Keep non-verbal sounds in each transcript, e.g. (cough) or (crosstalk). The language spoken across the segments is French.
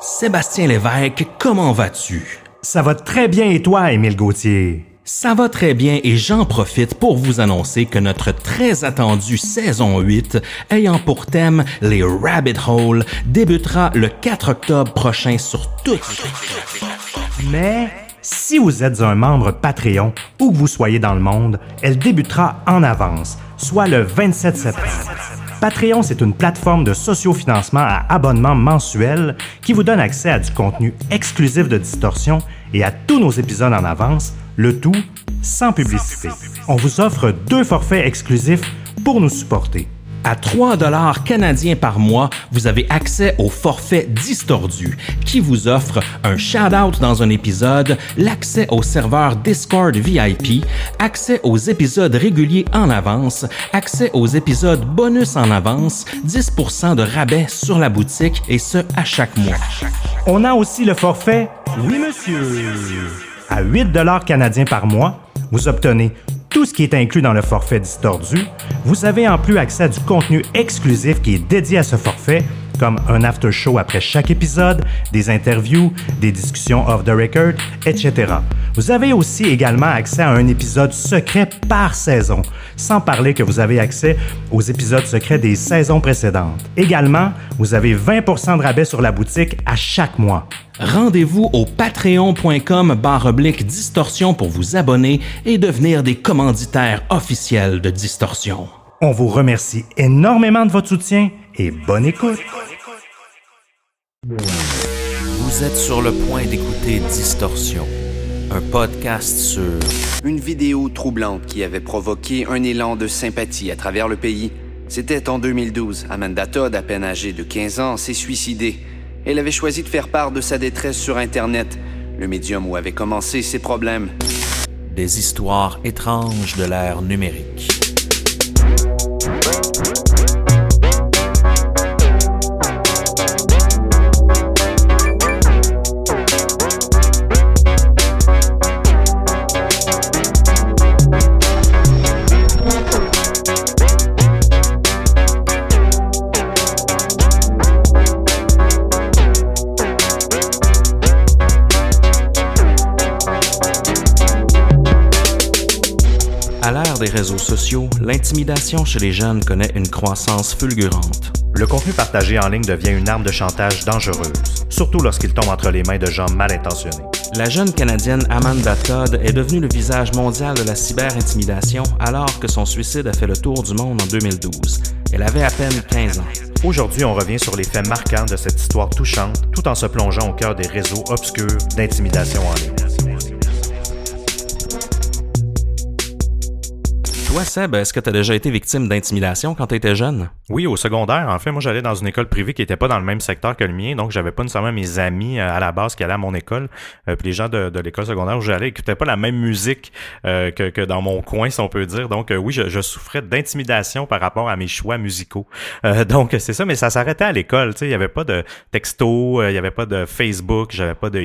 Sébastien Lévesque, comment vas-tu? Ça va très bien et toi, Émile Gauthier? Ça va très bien et j'en profite pour vous annoncer que notre très attendue saison 8, ayant pour thème les Rabbit Hole, débutera le 4 octobre prochain sur toutes Mais si vous êtes un membre Patreon, où que vous soyez dans le monde, elle débutera en avance, soit le 27 septembre. Patreon, c'est une plateforme de sociofinancement à abonnement mensuel qui vous donne accès à du contenu exclusif de Distorsion et à tous nos épisodes en avance, le tout sans publicité. On vous offre deux forfaits exclusifs pour nous supporter. À 3 dollars canadiens par mois, vous avez accès au forfait Distordu qui vous offre un shout-out dans un épisode, l'accès au serveur Discord VIP, accès aux épisodes réguliers en avance, accès aux épisodes bonus en avance, 10% de rabais sur la boutique et ce à chaque mois. On a aussi le forfait Oui monsieur. À 8 dollars canadiens par mois, vous obtenez tout ce qui est inclus dans le forfait Distordu. Vous avez en plus accès à du contenu exclusif qui est dédié à ce forfait, comme un after show après chaque épisode, des interviews, des discussions off the record, etc. Vous avez aussi également accès à un épisode secret par saison, sans parler que vous avez accès aux épisodes secrets des saisons précédentes. Également, vous avez 20% de rabais sur la boutique à chaque mois. Rendez-vous au patreon.com barre distorsion pour vous abonner et devenir des commanditaires officiels de Distorsion. On vous remercie énormément de votre soutien et bonne écoute. Vous êtes sur le point d'écouter Distorsion, un podcast sur Une vidéo troublante qui avait provoqué un élan de sympathie à travers le pays. C'était en 2012. Amanda Todd, à peine âgée de 15 ans, s'est suicidée. Elle avait choisi de faire part de sa détresse sur Internet, le médium où avaient commencé ses problèmes. des histoires étranges de l'ère numérique. L'ère des réseaux sociaux, l'intimidation chez les jeunes connaît une croissance fulgurante. Le contenu partagé en ligne devient une arme de chantage dangereuse, surtout lorsqu'il tombe entre les mains de gens mal intentionnés. La jeune Canadienne Amanda Todd est devenue le visage mondial de la cyber-intimidation alors que son suicide a fait le tour du monde en 2012. Elle avait à peine 15 ans. Aujourd'hui, on revient sur les faits marquants de cette histoire touchante, tout en se plongeant au cœur des réseaux obscurs d'intimidation en ligne. Toi, Seb, est-ce que tu as déjà été victime d'intimidation quand tu étais jeune? Oui, au secondaire, en fait, moi j'allais dans une école privée qui était pas dans le même secteur que le mien, donc j'avais pas nécessairement mes amis euh, à la base qui allaient à mon école. Euh, puis les gens de, de l'école secondaire où j'allais écoutaient pas la même musique euh, que, que dans mon coin, si on peut dire. Donc euh, oui, je, je souffrais d'intimidation par rapport à mes choix musicaux. Euh, (laughs) donc c'est ça, mais ça s'arrêtait à l'école. Il y avait pas de texto, euh, il y avait pas de Facebook, j'avais pas de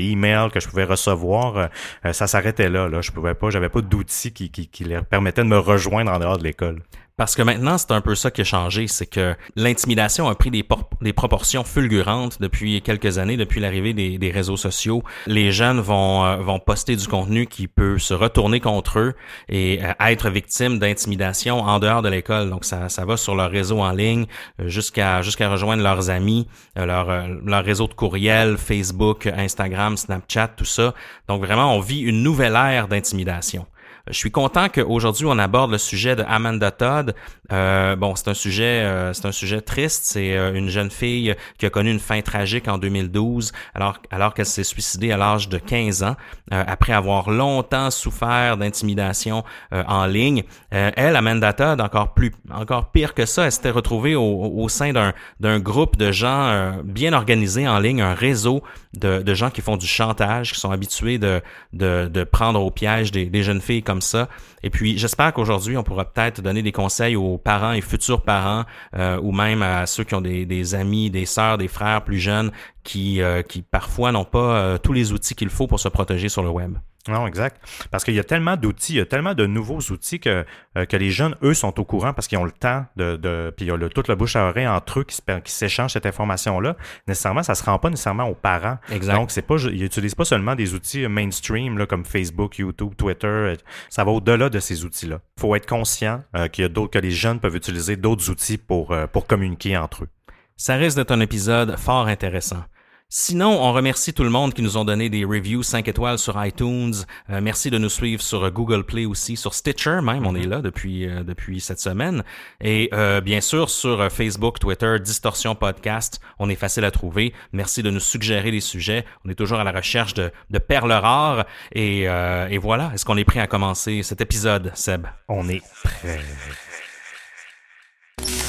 que je pouvais recevoir. Ça s'arrêtait là. Là, je pouvais pas, j'avais pas d'outils qui, qui, qui leur permettaient de me rejoindre en dehors de l'école. Parce que maintenant, c'est un peu ça qui a changé, c'est que l'intimidation a pris des, por- des proportions fulgurantes depuis quelques années, depuis l'arrivée des, réseaux sociaux. Les jeunes vont, euh, vont poster du contenu qui peut se retourner contre eux et euh, être victimes d'intimidation en dehors de l'école. Donc ça, ça va sur leur réseau en ligne euh, jusqu'à jusqu'à rejoindre leurs amis, leur, leur réseau de courriel, Facebook, Instagram, Snapchat, tout ça. Donc vraiment, on vit une nouvelle ère d'intimidation. Je suis content qu'aujourd'hui on aborde le sujet de Amanda Todd. Euh, bon, c'est un sujet, euh, c'est un sujet triste. C'est euh, une jeune fille qui a connu une fin tragique en 2012, alors alors qu'elle s'est suicidée à l'âge de 15 ans euh, après avoir longtemps souffert d'intimidation euh, en ligne. Elle, Amanda Todd, encore plus, encore pire que ça, elle s'était retrouvée au, au sein d'un d'un groupe de gens bien organisés en ligne, un réseau de, de gens qui font du chantage, qui sont habitués de de, de prendre au piège des, des jeunes filles comme ça. Et puis, j'espère qu'aujourd'hui, on pourra peut-être donner des conseils aux parents et futurs parents, euh, ou même à ceux qui ont des, amis, des sœurs, des frères plus jeunes, qui, euh, qui parfois n'ont pas euh, tous les outils qu'il faut pour se protéger sur le web. Non, exact. Parce qu'il y a tellement d'outils, il y a tellement de nouveaux outils que, euh, que les jeunes, eux, sont au courant parce qu'ils ont le temps de, de puis il y a le, toute la bouche à oreille entre eux qui, qui s'échangent cette information-là. Nécessairement, ça se rend pas nécessairement aux parents. Exact. Donc, c'est pas, ils n'utilisent pas seulement des outils mainstream là, comme Facebook, YouTube, Twitter. Ça va au-delà de ces outils-là. Il faut être conscient euh, qu'il y a d'autres, que les jeunes peuvent utiliser d'autres outils pour, euh, pour communiquer entre eux. Ça risque d'être un épisode fort intéressant. Sinon, on remercie tout le monde qui nous ont donné des reviews 5 étoiles sur iTunes. Euh, merci de nous suivre sur Google Play aussi, sur Stitcher même, on est là depuis euh, depuis cette semaine. Et euh, bien sûr sur Facebook, Twitter, Distorsion Podcast, on est facile à trouver. Merci de nous suggérer des sujets. On est toujours à la recherche de, de perles rares. Et, et voilà, est-ce qu'on est prêt à commencer cet épisode, Seb? On est prêt.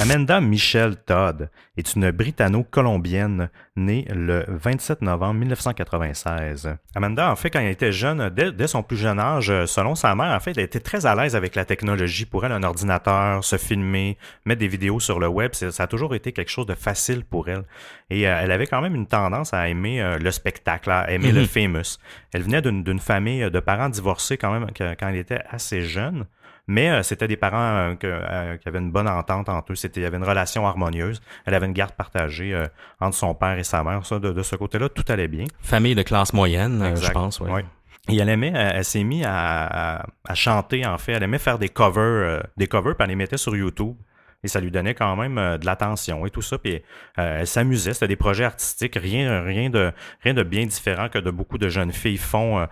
Amanda Michelle Todd est une Britanno-colombienne née le 27 novembre 1996. Amanda, en fait, quand elle était jeune, dès, son plus jeune âge, selon sa mère, en fait, elle était très à l'aise avec la technologie. Pour elle, un ordinateur, se filmer, mettre des vidéos sur le web, ça a toujours été quelque chose de facile pour elle. Et euh, elle avait quand même une tendance à aimer euh, le spectacle, à aimer le mhm. famous. Elle venait d'une famille de parents divorcés quand même quand elle était assez jeune. Mais euh, c'était des parents euh, euh, qui avaient une bonne entente entre eux. C'était, il y avait une relation harmonieuse. Elle avait une garde partagée entre son père et sa mère. Ça, de, ce côté-là, tout allait bien. Famille de classe moyenne, je pense. Ouais. Et elle aimait, elle, s'est mise à, à, chanter en fait. Elle aimait faire des covers, des covers, puis elle les mettait sur YouTube et ça lui donnait quand même euh, de l'attention et tout ça. Puis euh, elle s'amusait, c'était des projets artistiques, rien, rien, de, rien de bien différent que de beaucoup de jeunes filles font euh,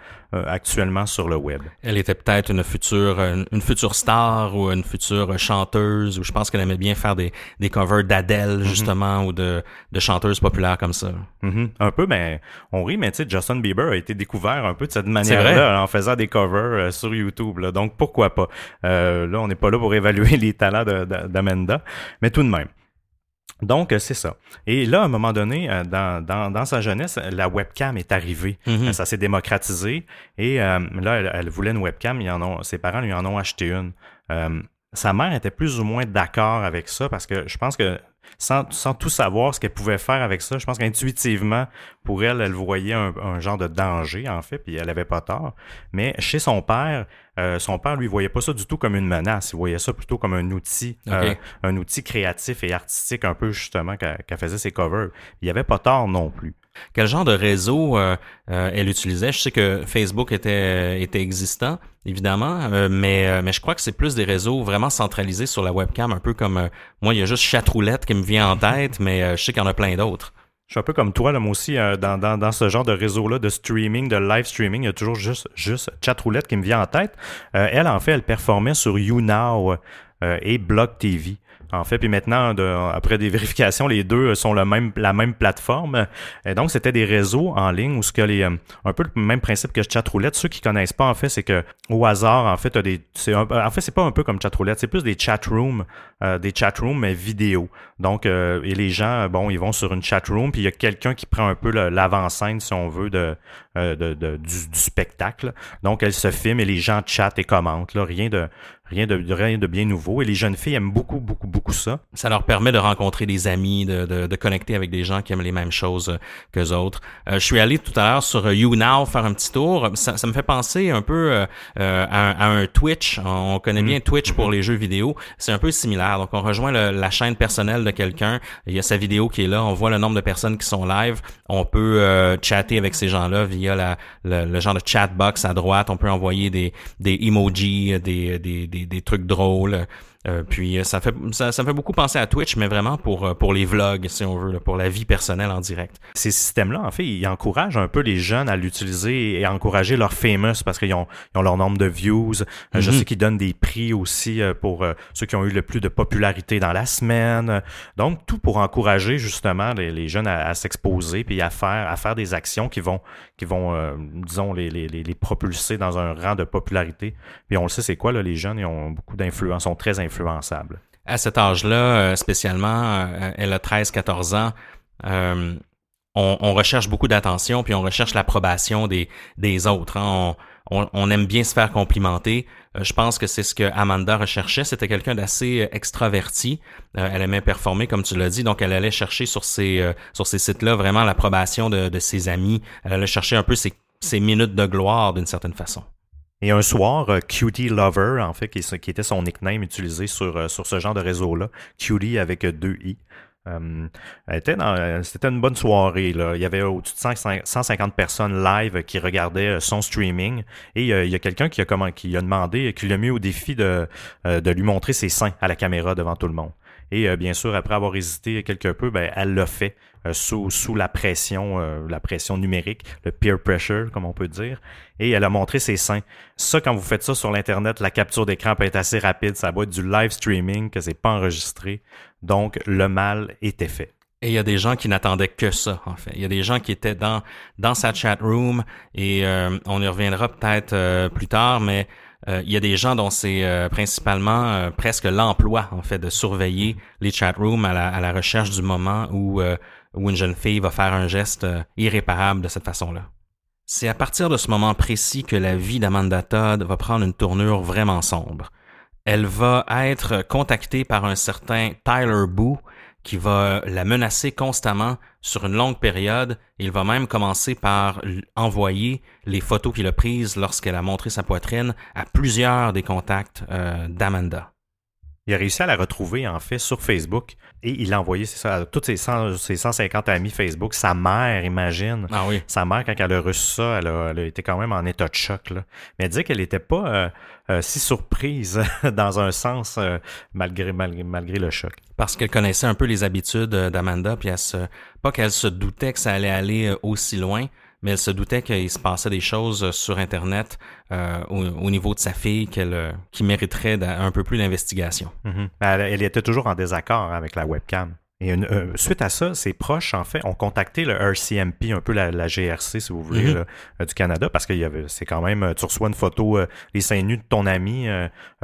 actuellement sur le web. Elle était peut-être une future, une, future star ou une future chanteuse, ou je pense qu'elle aimait bien faire des, des covers d'Adèle mm-hmm. justement ou de, de chanteuses populaires comme ça. Mm-hmm. Un peu, mais on rit, mais tu sais, Justin Bieber a été découvert un peu de cette manière-là en faisant des covers sur YouTube. Là, donc pourquoi pas? là, on n'est pas là pour évaluer (laughs) les talents d'Amanda mais tout de même. Donc, euh, c'est ça. Et là, à un moment donné, euh, dans, dans, sa jeunesse, la webcam est arrivée. Mm-hmm. Ça s'est démocratisé. Et euh, là, elle, voulait une webcam. Ils en ont, ses parents lui en ont acheté une. sa mère était plus ou moins d'accord avec ça parce que je pense que sans, sans tout savoir ce qu'elle pouvait faire avec ça, je pense qu'intuitivement, pour elle, elle voyait un, un, genre de danger, en fait, puis elle avait pas tort. Mais chez son père, euh, son père lui voyait pas ça du tout comme une menace, il voyait ça plutôt comme un outil, euh, un outil créatif et artistique un peu justement qu'elle faisait ses covers. Il y avait pas tort non plus. Quel genre de réseau euh, elle utilisait? Je sais que Facebook était était existant évidemment, mais mais je crois que c'est plus des réseaux vraiment centralisés sur la webcam, un peu comme moi il y a juste Chatroulette qui me vient en tête, mais je sais qu'il y en a plein d'autres. Je suis un peu comme toi, moi aussi, euh, dans, ce genre de réseau-là de streaming, de live streaming, il y a toujours juste, juste Chatroulette qui me vient en tête. Euh, elle, en fait, elle performait sur YouNow euh, et Blog TV. En fait, puis maintenant, après des vérifications, les deux sont le même, la même plateforme. Et donc, c'était des réseaux en ligne où ce que les, un peu le même principe que Chatroulette. Ceux qui connaissent pas, en fait, c'est que au hasard, en fait, c'est en fait, c'est pas un peu comme Chatroulette, c'est plus des chatrooms, euh, des chatrooms mais vidéo. Donc, euh, et les gens, bon, ils vont sur une chatroom, puis il y a quelqu'un qui prend un peu l'avant-scène, si on veut, de, euh, du, spectacle. Donc, elle se filme et les gens chattent et commentent. Là, rien de Rien de, rien de bien nouveau. Et les jeunes filles aiment beaucoup, beaucoup, beaucoup ça. Ça leur permet de rencontrer des amis, de, de, de connecter avec des gens qui aiment les mêmes choses euh, que autres. Euh, je suis allé tout à l'heure sur euh, YouNow faire un petit tour. Ça, ça me fait penser un peu euh, à, un Twitch. On connaît bien mm. Twitch pour mm-hmm. les jeux vidéo. C'est un peu similaire. Donc, on rejoint la chaîne personnelle de quelqu'un. Il y a sa vidéo qui est là. On voit le nombre de personnes qui sont live. On peut chatter avec ces gens-là via la, le, genre de chat box à droite. On peut envoyer des, des emojis, des, des, des des, trucs drôles. Euh, puis euh, ça fait ça, ça, me fait beaucoup penser à Twitch, mais vraiment pour euh, pour les vlogs, si on veut, pour la vie personnelle en direct. Ces systèmes-là, en fait, ils encouragent un peu les jeunes à l'utiliser et à encourager leurs famous parce qu'ils ont, ils ont leur nombre de views. Je mhm. sais qu'ils donnent des prix aussi pour ceux qui ont eu le plus de popularité dans la semaine. Donc tout pour encourager justement les, les jeunes à, s'exposer puis à faire à faire des actions qui vont qui vont disons les, les, les propulser dans un rang de popularité. Puis on le sait, c'est quoi là, les jeunes ils ont beaucoup d'influence, sont très influents À cet âge-là, euh, spécialement, euh, elle a 13-14 ans, euh, on, recherche beaucoup d'attention, puis on recherche l'approbation des, des autres. Hein. On, aime bien se faire complimenter. je pense que c'est ce que Amanda recherchait. C'était quelqu'un d'assez extraverti. elle aimait performer, comme tu l'as dit. Donc, elle allait chercher sur ces, sur ces sites-là vraiment l'approbation de, de ses amis. Elle allait chercher un peu ses ses minutes de gloire d'une certaine façon. Et un soir, Cutie Lover, en fait, qui, était son nickname utilisé sur, sur ce genre de réseau-là, Cutie avec deux i, euh, c'était une bonne soirée. Là. Il y avait au-dessus de 150 personnes live qui regardaient euh, son streaming. Et euh, il y a quelqu'un qui a, qui a demandé, qui l'a mis au défi de, de lui montrer ses seins à la caméra devant tout le monde. Et bien sûr, après avoir hésité quelque peu, ben, elle l'a fait sous, sous la pression, la pression numérique, le peer pressure, comme on peut dire. Et elle a montré ses seins. Ça, quand vous faites ça sur l'Internet, la capture d'écran peut être assez rapide. Ça va être du live streaming, que c'est pas enregistré. Donc, le mal était fait. Et il y a des gens qui n'attendaient que ça, en fait. Il y a des gens qui étaient dans, dans sa chat room et euh, on y reviendra peut-être euh, plus tard, mais euh, il y a des gens dont c'est principalement presque l'emploi, en fait, de surveiller les chat rooms à la, à la recherche du moment où, où une jeune fille va faire un geste irréparable de cette façon-là. C'est à partir de ce moment précis que la vie d'Amanda Todd va prendre une tournure vraiment sombre elle va être contactée par un certain Tyler Boo qui va la menacer constamment sur une longue période. Il va même commencer par envoyer les photos qu'il a prises lorsqu'elle a montré sa poitrine à plusieurs des contacts euh, d'Amanda. Il a réussi à la retrouver, en fait, sur Facebook. Et il a envoyé ça, à tous ses, 150 amis Facebook. Sa mère, imagine. Ah oui. Sa mère, quand elle a reçu ça, elle a, été quand même en état de choc. Là. Mais elle dit qu'elle n'était pas euh, euh, si surprise, (laughs) dans un sens, euh, malgré, malgré, malgré le choc. Parce qu'elle connaissait un peu les habitudes d'Amanda, puis elle se, pas qu'elle se doutait que ça allait aller aussi loin, mais elle se doutait qu'il se passait des choses sur Internet euh, au, niveau de sa fille qu'elle, euh, qui mériterait un peu plus d'investigation. Mm-hmm. elle, était toujours en désaccord avec la webcam. Et euh, suite à ça, ses proches, en fait, ont contacté le RCMP, un peu la, GRC, si vous voulez, mm-hmm. du Canada, parce que c'est quand même, tu reçois une photo, les seins nus de ton ami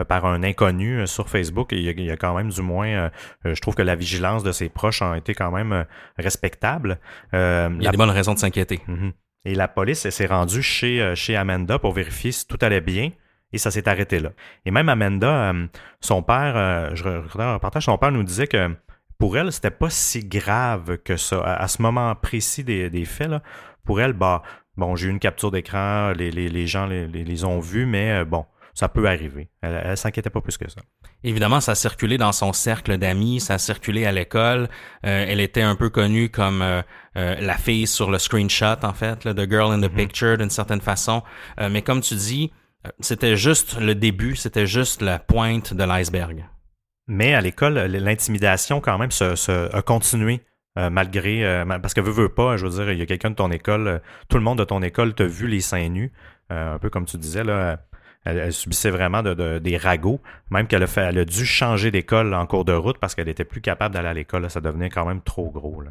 par un inconnu sur Facebook, et il y, a, quand même, du moins, je trouve que la vigilance de ses proches a été quand même respectable. il y a des bonnes raisons de s'inquiéter. Mm-hmm. Et la police s'est rendue chez, euh, chez Amanda pour vérifier si tout allait bien. Et ça s'est arrêté là. Et même Amanda, euh, son père, euh, je regardais un reportage, son père nous disait que pour elle, c'était pas si grave que ça. À, ce moment précis des, faits, pour elle, bah, bon, j'ai eu une capture d'écran, les, les, les gens les, ont vus, mais bon, ça peut arriver. Elle, elle s'inquiétait pas plus que ça. Évidemment, ça a circulé dans son cercle d'amis, ça a circulé à l'école. Euh, elle était un peu connue comme euh, euh, la fille sur le screenshot, en fait, là, the girl in the mm-hmm. picture, d'une certaine façon. mais comme tu dis, c'était juste le début, c'était juste la pointe de l'iceberg. Mais à l'école, l'intimidation quand même se, a continué. malgré parce que veut veut pas je veux dire il y a quelqu'un de ton école tout le monde de ton école t'a vu les seins nus un peu comme tu disais là elle, subissait vraiment de, des ragots, même qu'elle a, a dû changer d'école en cours de route parce qu'elle était plus capable d'aller à l'école. Ça devenait quand même trop gros.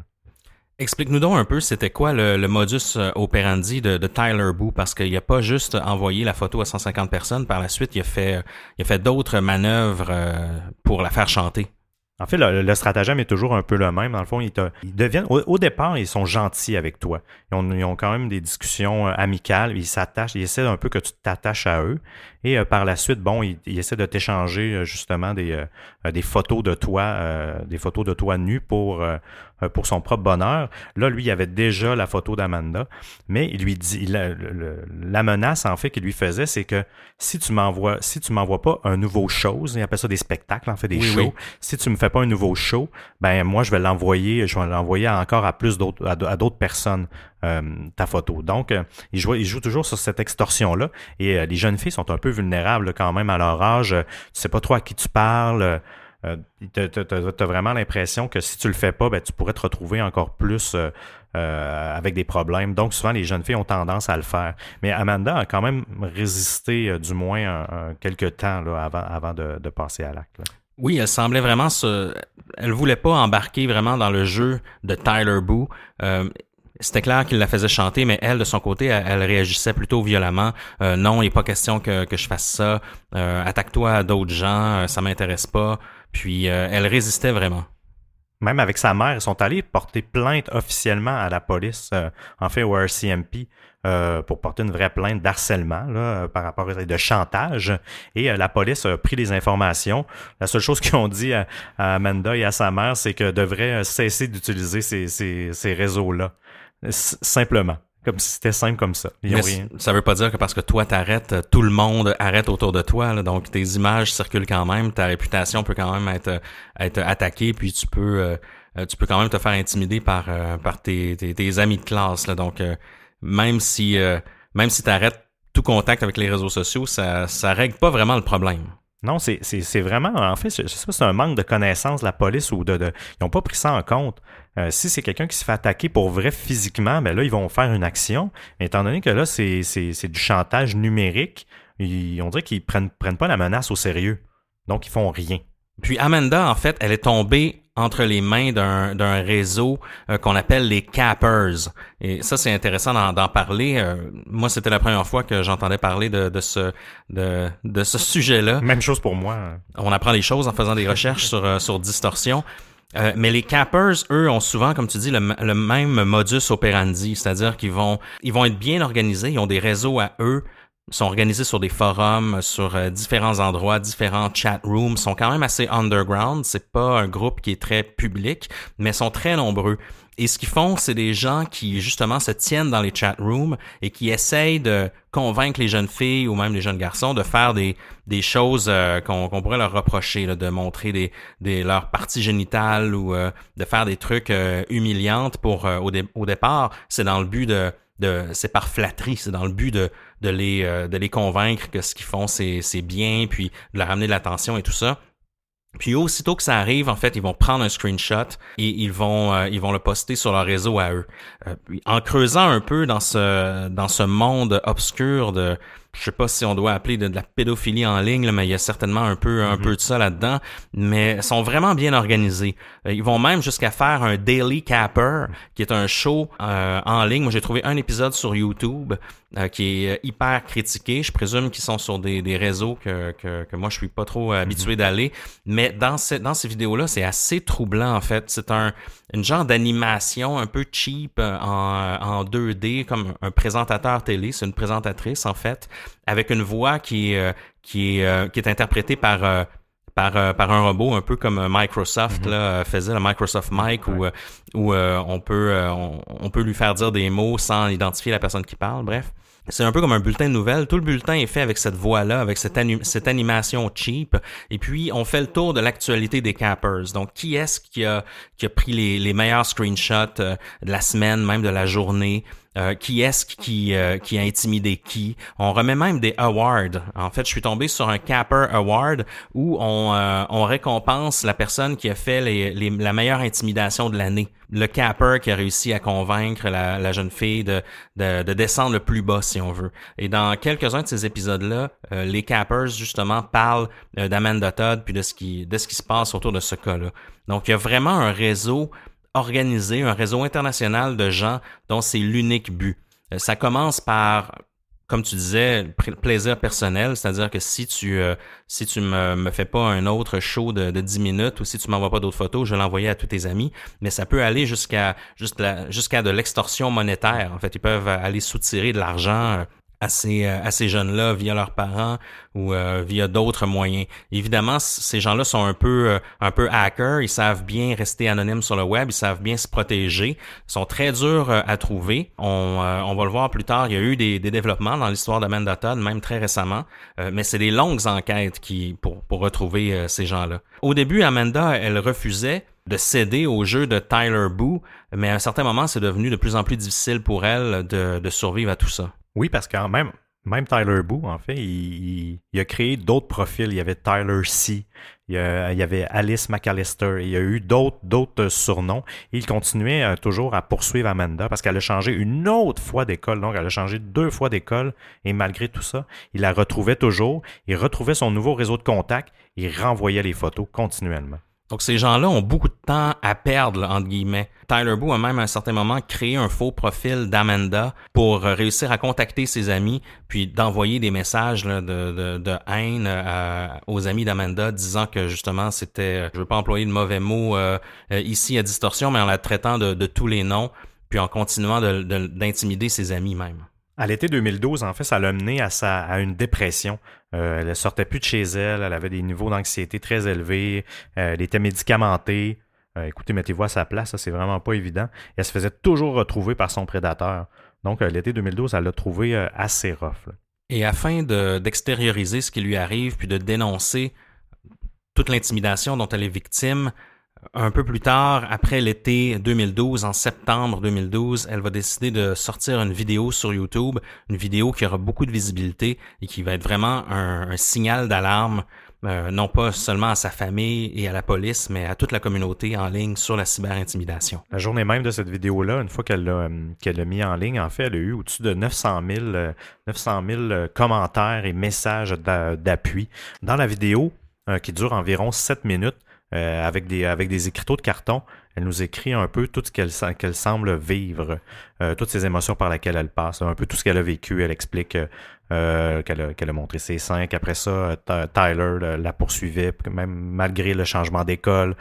Explique-nous donc un peu, c'était quoi le, modus euh, operandi de, Tyler Boo, parce qu'il n'a pas juste envoyé la photo à 150 personnes, par la suite, il a fait, il a fait d'autres manœuvres euh, pour la faire chanter. En fait, le, stratagème est toujours un peu le même. Dans le fond, ils, deviennent, au, départ, ils sont gentils avec toi. Ils ont, quand même des discussions euh, amicales. Ils s'attachent, ils essaient un peu que tu t'attaches à eux. Et euh, par la suite, bon, ils, essaient de t'échanger euh, justement des, photos de toi, des photos de toi nu pour euh, pour son propre bonheur. Là, lui, il avait déjà la photo d'Amanda, mais il lui dit la, la, menace en fait qu'il lui faisait, c'est que si tu m'envoies, si tu m'envoies pas un nouveau show, il appelle ça des spectacles, en fait des shows. Si tu me fais pas un nouveau show, ben moi je vais l'envoyer, je vais l'envoyer encore à plus d'autres à, d'autres personnes. Euh, ta photo. Donc, euh, il, joue, il joue toujours sur cette extorsion-là. Et les jeunes filles sont un peu vulnérables quand même à leur âge. Tu sais pas trop à qui tu parles. Euh, tu as, vraiment l'impression que si tu le fais pas, ben, tu pourrais te retrouver encore plus euh, euh, avec des problèmes. Donc souvent, les jeunes filles ont tendance à le faire. Mais Amanda a quand même résisté du moins quelques temps avant, avant de, passer à l'acte. Oui, elle semblait vraiment se... Elle voulait pas embarquer vraiment dans le jeu de Tyler Boo. c'était clair qu'il la faisait chanter, mais elle, de son côté, elle, réagissait plutôt violemment. non, il n'est pas question que, que je fasse ça. Attaque-toi à d'autres gens, ça m'intéresse pas. Puis euh, elle résistait vraiment. Même avec sa mère, ils sont allés porter plainte officiellement à la police, euh, en fait au RCMP, euh, pour porter une vraie plainte d'harcèlement là, par rapport à de chantage. Et la police a pris les informations. La seule chose (laughs) qu'ils ont dit à, Amanda et à sa mère, c'est que devrait cesser d'utiliser ces, ces, ces réseaux-là. simplement. Comme si c'était simple comme ça. Ils rien. Ça veut pas dire que parce que toi t'arrêtes, tout le monde arrête autour de toi. donc tes images circulent quand même, ta réputation peut quand même être être attaquée, puis tu peux euh, tu peux quand même te faire intimider par par tes, tes, amis de classe. Là, donc même si même si t'arrêtes tout contact avec les réseaux sociaux, ça ça règle pas vraiment le problème. Non, c'est vraiment, en fait, je sais pas si c'est un manque de connaissance de la police ou de, de ils n'ont pas pris ça en compte. Euh, si c'est quelqu'un qui se fait attaquer pour vrai physiquement, ben là, ils vont faire une action. Mais étant donné que là, c'est du chantage numérique, ils, on dirait qu'ils prennent, prennent pas la menace au sérieux. Donc, ils font rien. Puis Amanda, en fait, elle est tombée entre les mains d'un réseau euh, qu'on appelle les cappers. Et ça, c'est intéressant d'en parler. Euh, moi, c'était la première fois que j'entendais parler de, de, ce de, de ce sujet-là. Même chose pour moi. On apprend les choses en faisant des recherches sur, euh, sur distorsion. Mais les cappers, eux, ont souvent, comme tu dis, le, le même modus operandi, c'est-à-dire qu'ils vont, ils vont être bien organisés, ils ont des réseaux à eux, sont organisés sur des forums, sur euh, différents endroits, différents chat rooms, sont quand même assez underground. C'est pas un groupe qui est très public, mais sont très nombreux. Et ce qu'ils font, c'est des gens qui justement se tiennent dans les chat rooms et qui essayent de convaincre les jeunes filles ou même les jeunes garçons de faire des, des choses euh, qu'on pourrait leur reprocher, de montrer des, des leurs parties génitales ou euh, de faire des trucs humiliantes pour au, au départ. C'est dans le but de de c'est par flatterie, c'est dans le but de, de les euh, de les convaincre que ce qu'ils font c'est bien puis de leur ramener de l'attention et tout ça. Puis aussitôt que ça arrive, en fait, ils vont prendre un screenshot et ils vont euh, ils vont le poster sur leur réseau à eux. Euh, en creusant un peu dans ce dans ce monde obscur de je sais pas si on doit appeler de, la pédophilie en ligne, mais il y a certainement un peu un mhm. peu de ça là-dedans. Mais sont vraiment bien organisés. Euh, ils vont même jusqu'à faire un Daily Capper, qui est un show euh, en ligne. Moi, j'ai trouvé un épisode sur YouTube euh, qui est hyper critiqué. Je présume qu'ils sont sur des, des réseaux que, que, que, moi je suis pas trop habitué mhm. d'aller. Mais dans, ces dans ces vidéos-là, c'est assez troublant en fait. C'est un une genre d'animation un peu cheap en, en 2D, comme un présentateur télé. C'est une présentatrice en fait avec une voix qui est, euh, qui est, euh, qui est interprétée par euh, par, par un robot, un peu comme Microsoft mhm. là, faisait le Microsoft Mic, où, où on, peut, on, peut lui faire dire des mots sans identifier la personne qui parle, bref. C'est un peu comme un bulletin de nouvelles. Tout le bulletin est fait avec cette voix-là, avec cette, cette animation cheap. Et puis, on fait le tour de l'actualité des cappers. Donc, qui est-ce qui a, qui a pris les, les meilleurs screenshots de la semaine, même de la journée? Euh, qui est-ce qui, euh, qui a intimidé qui? On remet même des awards. En fait, je suis tombé sur un Capper Award où on, euh, on récompense la personne qui a fait les, les, la meilleure intimidation de l'année. Le Capper qui a réussi à convaincre la, la jeune fille de, de, de, descendre le plus bas, si on veut. Et dans quelques-uns de ces épisodes-là, les Cappers, justement, parlent d'Amanda Todd puis de ce, qui, de ce qui se passe autour de ce cas-là. Donc, il y a vraiment un réseau organiser un réseau international de gens dont c'est l'unique but. Euh, ça commence par comme tu disais, plaisir personnel, c'est-à-dire que si tu euh, si tu me, me fais pas un autre show de, de 10 minutes ou si tu m'envoies pas d'autres photos, je vais à tous tes amis, mais ça peut aller jusqu'à jusqu'à de l'extorsion monétaire. En fait, ils peuvent aller soutirer de l'argent euh, à ces, euh, à ces jeunes-là via leurs parents ou euh, via d'autres moyens. Évidemment, ces gens-là sont un peu euh, un peu hackers, ils savent bien rester anonymes sur le web, ils savent bien se protéger, ils sont très durs à trouver. On, on va le voir plus tard, il y a eu des, des développements dans l'histoire d'Amanda Todd, même très récemment, mais c'est des longues enquêtes qui pour, pour retrouver ces gens-là. Au début, Amanda, elle refusait de céder au jeu de Tyler Boo, mais à un certain moment, c'est devenu de plus en plus difficile pour elle de, de survivre à tout ça. Oui, parce que même, même Tyler Boo, en fait, il, a créé d'autres profils. Il y avait Tyler C, il y, avait Alice McAllister, il y a eu d'autres, d'autres surnoms. il continuait euh, toujours à poursuivre Amanda parce qu'elle a changé une autre fois d'école. Donc, elle a changé deux fois d'école. Et malgré tout ça, il la retrouvait toujours. Il retrouvait son nouveau réseau de contacts. Il renvoyait les photos continuellement. Donc ces gens-là ont beaucoup de temps à perdre, entre guillemets. Tyler Boo a même à un certain moment créé un faux profil d'Amanda pour réussir à contacter ses amis, puis d'envoyer des messages de, haine euh, aux amis d'Amanda, disant que justement c'était, je veux pas employer de mauvais mots euh, euh, ici à distorsion, mais en la traitant de, de tous les noms, puis en continuant d'intimider ses amis même. À l'été 2012, en fait, ça l'a mené à, sa, à une dépression. Euh, elle ne sortait plus de chez elle, elle avait des niveaux d'anxiété très élevés, euh, elle était médicamentée. écoutez, mettez-vous à sa place, c'est vraiment pas évident. Elle se faisait toujours retrouver par son prédateur. Donc, l'été 2012, elle l'a trouvé assez rough. Et afin d'extérioriser ce qui lui arrive, puis de dénoncer toute l'intimidation dont elle est victime, un peu plus tard, après l'été 2012, en septembre 2012, elle va décider de sortir une vidéo sur YouTube, une vidéo qui aura beaucoup de visibilité et qui va être vraiment un, signal d'alarme, euh, non pas seulement à sa famille et à la police, mais à toute la communauté en ligne sur la cyberintimidation. La journée même de cette vidéo-là, une fois qu'elle l'a, euh, qu'elle mis en ligne, en fait, elle a eu au-dessus de 900 000, 900 000 commentaires et messages d'appui. Dans la vidéo, euh, qui dure environ 7 minutes, euh, avec, des, avec des écriteaux de carton. Elle nous écrit un peu tout ce qu'elle qu'elle semble vivre, euh, toutes ces émotions par lesquelles elle passe, un peu tout ce qu'elle a vécu. Elle explique euh, qu'elle a, a montré ses seins, qu'après ça, Tyler la poursuivait, même malgré le changement d'école,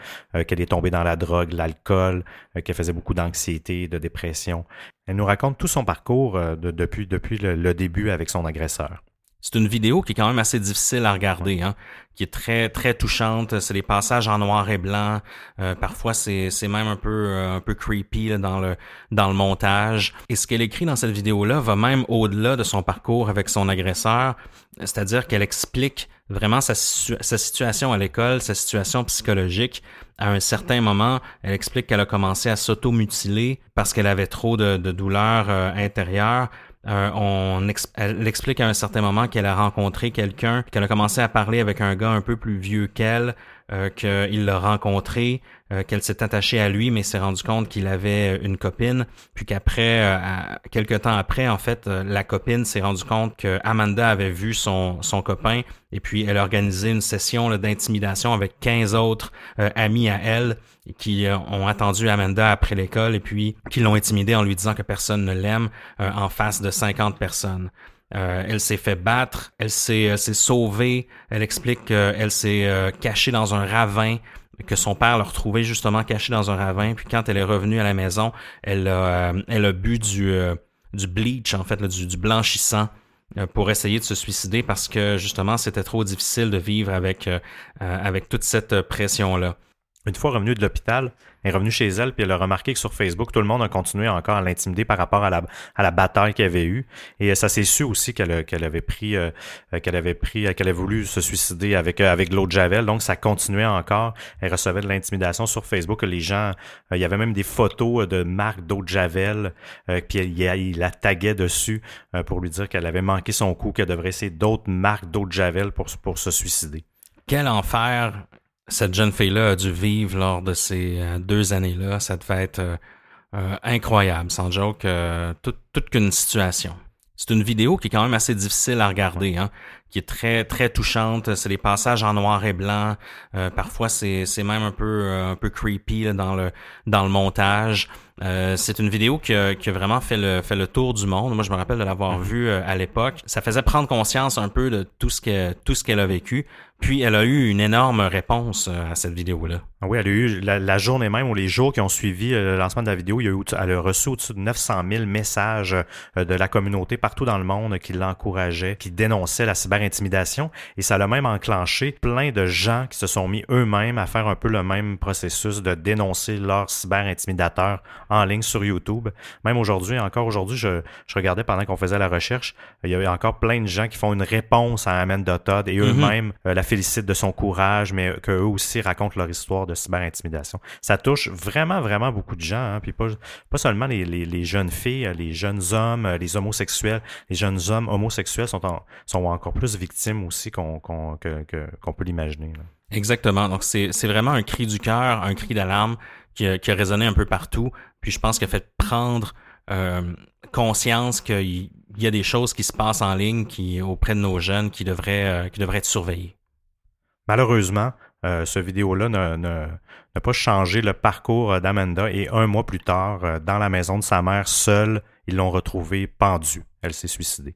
qu'elle est tombée dans la drogue, l'alcool, qu'elle faisait beaucoup d'anxiété, de dépression. Elle nous raconte tout son parcours depuis, depuis le début avec son agresseur. C'est une vidéo qui est quand même assez difficile à regarder, hein, qui est très très touchante. C'est des passages en noir et blanc. Euh, parfois, c'est c'est même un peu euh, un peu creepy dans le dans le montage. Et ce qu'elle écrit dans cette vidéo-là va même au-delà de son parcours avec son agresseur. C'est-à-dire qu'elle explique vraiment sa, sa situation à l'école, sa situation psychologique. À un certain moment, elle explique qu'elle a commencé à s'auto-mutiler parce qu'elle avait trop de, de douleurs euh, intérieures. Euh, on elle explique à un certain moment qu'elle a rencontré quelqu'un, qu'elle a commencé à parler avec un gars un peu plus vieux qu'elle, euh, qu'il l'a rencontré, euh, qu'elle s'est attachée à lui, mais s'est rendu compte qu'il avait une copine, puis qu'après, euh, quelques temps après, en fait, la copine s'est rendu compte que Amanda avait vu son, son copain, et puis elle a organisé une session d'intimidation avec 15 autres amis à elle qui ont attendu Amanda après l'école et puis qui l'ont intimidée en lui disant que personne ne l'aime en face de 50 personnes. Euh, elle s'est fait battre, elle s'est, sauvée. Elle explique qu'elle s'est euh, cachée dans un ravin, que son père l'a retrouvée justement cachée dans un ravin. Puis quand elle est revenue à la maison, elle a, euh, bu du, du bleach, en fait, du, du, blanchissant pour essayer de se suicider parce que justement c'était trop difficile de vivre avec, avec toute cette pression-là. Une fois revenue de l'hôpital, est revenue chez elle, puis elle a remarqué que sur Facebook, tout le monde a continué encore à l'intimider par rapport à la, bataille qu'elle avait eue. Et euh, ça s'est su aussi qu'elle avait pris, euh, qu'elle avait pris, qu'elle avait voulu se suicider avec, euh, l'eau de Javel. Donc, ça continuait encore. Elle recevait de l'intimidation sur Facebook. Les gens, il y avait même des photos de marques d'eau de Javel, puis il, la taguait dessus pour lui dire qu'elle avait manqué son coup, qu'elle devrait essayer d'autres marques d'eau de Javel pour se suicider. Quel enfer cette jeune fille-là a dû vivre lors de ces euh, deux années-là. Ça devait être euh, euh, incroyable, sans joke, toute, toute qu'une situation. C'est une vidéo qui est quand même assez difficile à regarder, hein, qui est très très touchante. C'est des passages en noir et blanc. parfois, c'est c'est même un peu un peu creepy dans le dans le montage. c'est une vidéo qui a, qui a, vraiment fait le fait le tour du monde. Moi, je me rappelle de l'avoir mm-hmm. vue à l'époque. Ça faisait prendre conscience un peu de tout ce que tout ce qu'elle a vécu. Puis elle a eu une énorme réponse euh, à cette vidéo-là. Ah oui, elle a eu la, journée même ou les jours qui ont suivi euh, le lancement de la vidéo, il y a eu, elle a reçu au-dessus de 900 000 messages euh, de la communauté partout dans le monde qui l'encourageaient, qui dénonçaient la cyberintimidation. Et ça a même enclenché plein de gens qui se sont mis eux-mêmes à faire un peu le même processus de dénoncer leurs cyberintimidateurs en ligne sur YouTube. Même aujourd'hui, encore aujourd'hui, je, je regardais pendant qu'on faisait la recherche, il y avait encore plein de gens qui font une réponse à Amanda Todd et mm-hmm. eux-mêmes la félicite de son courage, mais qu'eux aussi racontent leur histoire de cyberintimidation. Ça touche vraiment, vraiment beaucoup de gens, hein, puis pas, pas seulement les, les, jeunes filles, les jeunes hommes, les homosexuels. Les jeunes hommes homosexuels sont, sont encore plus victimes aussi qu'on qu'on peut l'imaginer. Exactement. Donc, c'est vraiment un cri du cœur, un cri d'alarme qui, qui, a résonné un peu partout. Puis je pense qu'il a fait prendre euh, conscience qu'il y a des choses qui se passent en ligne qui auprès de nos jeunes qui devraient, euh, qui devraient être surveillées. Malheureusement, euh, ce vidéo-là n'a pas changé le parcours d'Amanda et un mois plus tard, euh, dans la maison de sa mère, seule, ils l'ont retrouvée pendue. Elle s'est suicidée.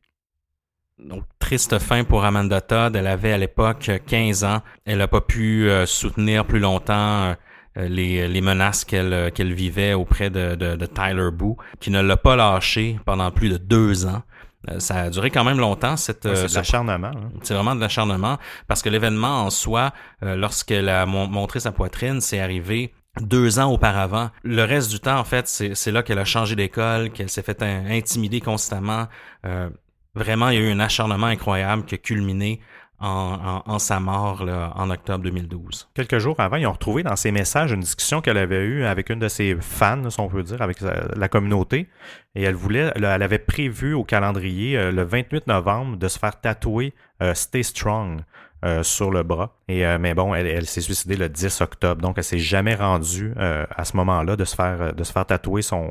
Donc, triste fin pour Amanda Todd. Elle avait à l'époque 15 ans. Elle n'a pas pu euh, soutenir plus longtemps les, menaces qu'elle vivait auprès de, de, de Tyler Boo, qui ne l'a pas lâché pendant plus de deux ans. Euh, ça a duré quand même longtemps. Cette, c'est de l'acharnement. Hein. C'est vraiment de l'acharnement parce que l'événement en soi, euh, lorsqu'elle a montré sa poitrine, c'est arrivé deux ans auparavant. Le reste du temps, en fait, c'est là qu'elle a changé d'école, qu'elle s'est fait intimider constamment. Euh, vraiment, il y a eu un acharnement incroyable qui a culminé en, sa mort en octobre 2012. Quelques jours avant, ils ont retrouvé dans ses messages une discussion qu'elle avait eue avec une de ses fans, si on peut dire, avec la communauté. Et elle voulait, elle avait prévu au calendrier euh, le 28 novembre de se faire tatouer Stay Strong euh, sur le bras. Et euh, mais bon, elle, s'est suicidée le 10 octobre, donc elle s'est jamais rendue euh, à ce moment-là de se faire de se faire tatouer son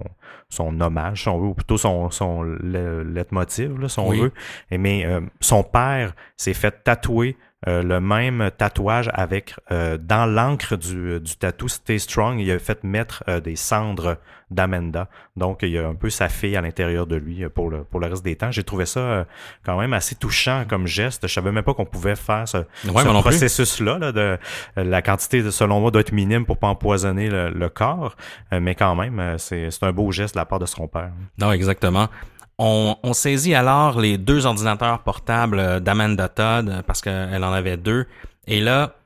son hommage, son ou plutôt son son leitmotiv, là, son oui. Et mais son père s'est fait tatouer euh, le même tatouage avec euh, dans l'encre du, du tatou Stay Strong, il a fait mettre euh, des cendres d'Amanda. Donc il y a un peu sa fille à l'intérieur de lui pour le pour le reste des temps. J'ai trouvé ça quand même assez touchant comme geste. Je savais même pas qu'on pouvait faire ce, processus là, de la quantité de, selon moi doit être minime pour pas empoisonner le, le corps, mais quand même c'est c'est un beau geste de la part de son père. Non, exactement. On, saisit alors les deux ordinateurs portables d'Amanda Todd parce qu'elle en avait deux. Et là,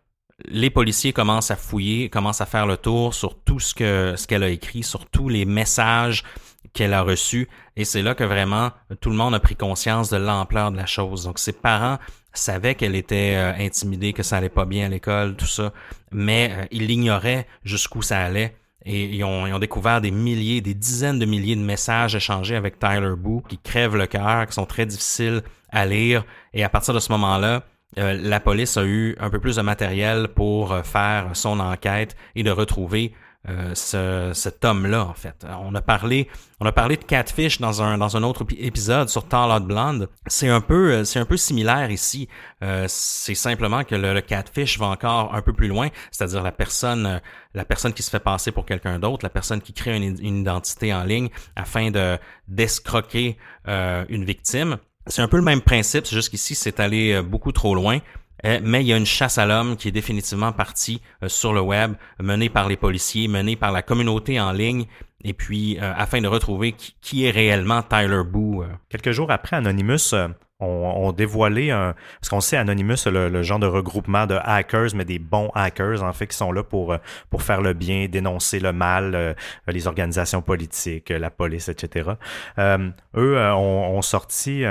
les policiers commencent à fouiller, commencent à faire le tour sur tout ce que ce qu'elle a écrit, sur tous les messages qu'elle a reçus. Et c'est là que vraiment tout le monde a pris conscience de l'ampleur de la chose. Donc ses parents savaient qu'elle était euh, intimidée, que ça allait pas bien à l'école, tout ça, mais euh, ils l'ignoraient jusqu'où ça allait. Et ils ont, découvert des milliers, des dizaines de milliers de messages échangés avec Tyler Boo qui crèvent le cœur, qui sont très difficiles à lire. Et à partir de ce moment-là, euh, la police a eu un peu plus de matériel pour euh, faire son enquête et de retrouver euh, ce, cet homme-là, en fait. On a parlé, on a parlé de Catfish dans un dans un autre épisode sur Tall Blonde. C'est un peu euh, c'est un peu similaire ici. Euh, c'est simplement que le, Catfish va encore un peu plus loin, c'est-à-dire la personne la personne qui se fait passer pour quelqu'un d'autre, la personne qui crée une, une, identité en ligne afin de d'escroquer une victime. C'est un peu le même principe, c'est juste qu'ici c'est allé beaucoup trop loin. Euh, mais il y a une chasse à l'homme qui est définitivement partie euh, sur le web, menée par les policiers, menée par la communauté en ligne, et puis euh, afin de retrouver qui, est réellement Tyler Boo. Quelques jours après, Anonymous ont, dévoilé un, parce qu'on sait Anonymous le, le, genre de regroupement de hackers mais des bons hackers en fait qui sont là pour pour faire le bien dénoncer le mal les organisations politiques la police etc eux ont, ont sorti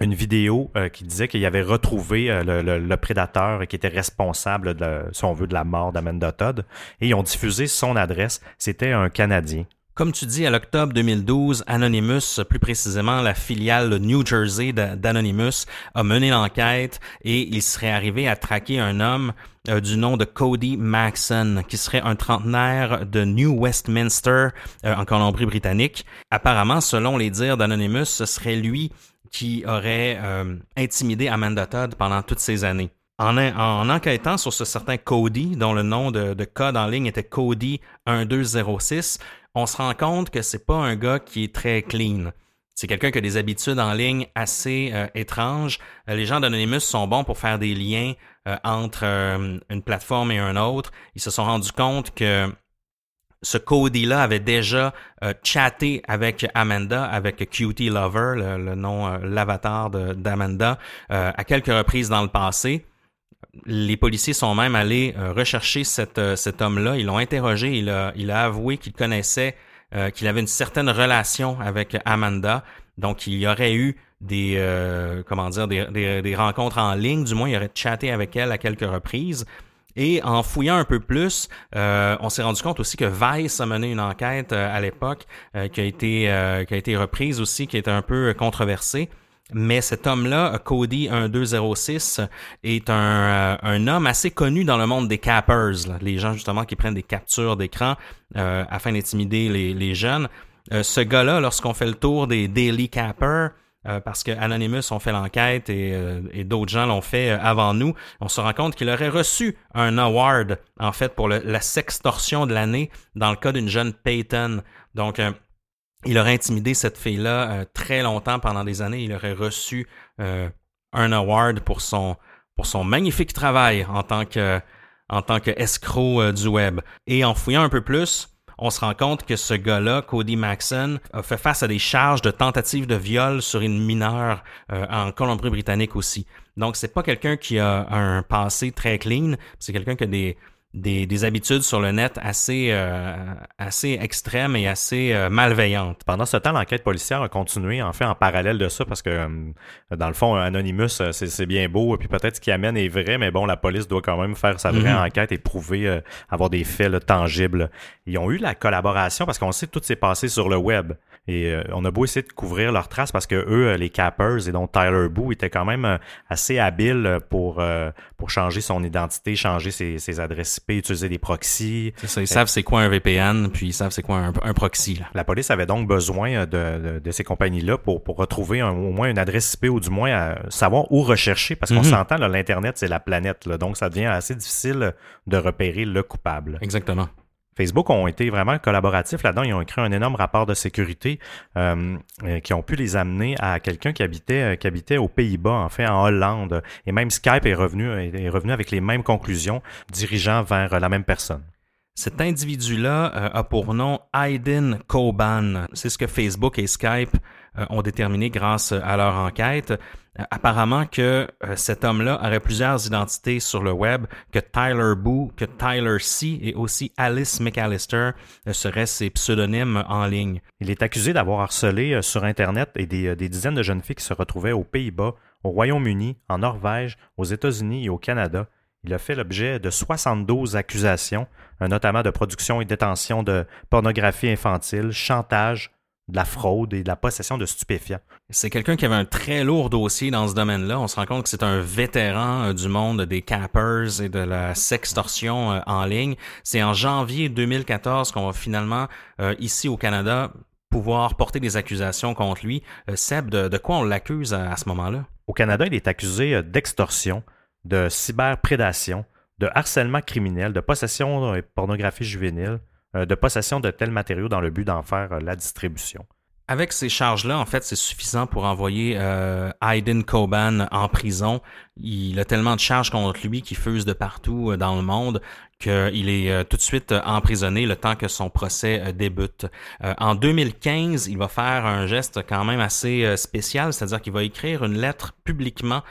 une vidéo euh, qui disait qu'il avait retrouvé euh, le, prédateur qui était responsable, de, si veut, de la mort d'Amanda Todd. Et ils ont diffusé son adresse. C'était un Canadien. Comme tu dis, à l'octobre 2012, Anonymous, plus précisément la filiale New Jersey d'Anonymous, a mené l'enquête et il serait arrivé à traquer un homme euh, du nom de Cody Maxon, qui serait un trentenaire de New Westminster, en Colombie-Britannique. Apparemment, selon les dires d'Anonymous, ce serait lui qui aurait euh, intimidé Amanda Todd pendant toutes ces années. En, en, enquêtant sur ce certain Cody, dont le nom de, code en ligne était Cody1206, on se rend compte que c'est pas un gars qui est très clean. C'est quelqu'un qui a des habitudes en ligne assez euh, étranges. Euh, les gens d'Anonymous sont bons pour faire des liens entre une plateforme et un autre. Ils se sont rendus compte que ce Cody-là avait déjà euh, chatté avec Amanda, avec Cutie Lover, le, nom, euh, l'avatar d'Amanda, euh, à quelques reprises dans le passé. Les policiers sont même allés rechercher cet homme-là. Ils l'ont interrogé. Il a, il a avoué qu'il connaissait, qu'il avait une certaine relation avec Amanda. Donc, il y aurait eu des, comment dire, des, des, des rencontres en ligne. Du moins, il aurait chatté avec elle à quelques reprises. Et en fouillant un peu plus, euh, on s'est rendu compte aussi que Vice a mené une enquête euh, à l'époque euh, qui a été qui a été reprise aussi, qui était un peu controversée. Mais cet homme-là, Cody 1206, est un, un homme assez connu dans le monde des cappers, les gens justement qui prennent des captures d'écran afin d'intimider les, les jeunes. ce gars-là, lorsqu'on fait le tour des daily cappers, euh, parce que Anonymous ont fait l'enquête et, euh, d'autres gens l'ont fait euh, avant nous, on se rend compte qu'il aurait reçu un award en fait pour la sextorsion de l'année dans le cas d'une jeune Peyton. Donc il aurait intimidé cette fille-là très longtemps pendant des années. Il aurait reçu un award pour son pour son magnifique travail en tant que en tant que escroc du web. Et en fouillant un peu plus, on se rend compte que ce gars-là, Cody Maxon, a fait face à des charges de tentative de viol sur une mineure euh, en Colombie-Britannique aussi. Donc, c'est pas quelqu'un qui a un passé très clean, c'est quelqu'un qui a des, des, des, habitudes sur le net assez, euh, assez extrêmes et assez euh, malveillantes. Pendant ce temps, l'enquête policière a continué, en fait, en parallèle de ça, parce que, euh, dans le fond, Anonymous, c'est bien beau, puis peut-être ce qui amène est vrai, mais bon, la police doit quand même faire sa vraie mhm. enquête et prouver avoir des faits tangibles. Ils ont eu la collaboration, parce qu'on sait que tout s'est passé sur le web. Et on a beau essayer de couvrir leurs traces parce que eux, les cappers et donc Tyler Boo étaient quand même assez habiles pour, pour changer son identité, changer ses, ses adresses utiliser des proxys. Ça, ils savent c'est quoi un VPN, puis ils savent c'est quoi un, proxy. La police avait donc besoin de, ces compagnies-là pour, retrouver au moins une adresse IP ou du moins savoir où rechercher, parce qu'on mhm. s'entend, l'Internet, c'est la planète, donc ça devient assez difficile de repérer le coupable. Exactement. Facebook ont été vraiment collaboratifs là-dedans. Ils ont écrit un énorme rapport de sécurité euh, euh, qui ont pu les amener à quelqu'un qui habitait, euh, qui habitait aux Pays-Bas, en fait, en Hollande. Et même Skype est revenu, est revenu avec les mêmes conclusions, dirigeant vers la même personne. Cet individu-là a pour nom Aiden Coban. C'est ce que Facebook et Skype ont déterminé grâce à leur enquête. Euh, apparemment que euh, cet homme-là aurait plusieurs identités sur le web, que Tyler Boo, que Tyler C et aussi Alice McAllister euh, seraient ses pseudonymes en ligne. Il est accusé d'avoir harcelé sur Internet et des, dizaines de jeunes filles qui se retrouvaient aux Pays-Bas, au Royaume-Uni, en Norvège, aux États-Unis et au Canada. Il a fait l'objet de 72 accusations, notamment de production et détention de pornographie infantile, chantage, de la fraude et de la possession de stupéfiants. C'est quelqu'un qui avait un très lourd dossier dans ce domaine-là. On se rend compte que c'est un vétéran euh, du monde des cappers et de la sextorsion euh, en ligne. C'est en janvier 2014 qu'on va finalement, euh, ici au Canada, pouvoir porter des accusations contre lui. Seb, de, quoi on l'accuse à, ce moment-là? Au Canada, il est accusé d'extorsion, de cyberprédation, de harcèlement criminel, de possession de pornographie juvénile, de possession de tels matériaux dans le but d'en faire euh, la distribution. Avec ces charges-là, en fait, c'est suffisant pour envoyer euh, Aiden Coban en prison. Il a tellement de charges contre lui qui fusent de partout dans le monde qu'il est tout de suite emprisonné le temps que son procès débute. en 2015, il va faire un geste quand même assez spécial, c'est-à-dire qu'il va écrire une lettre publiquement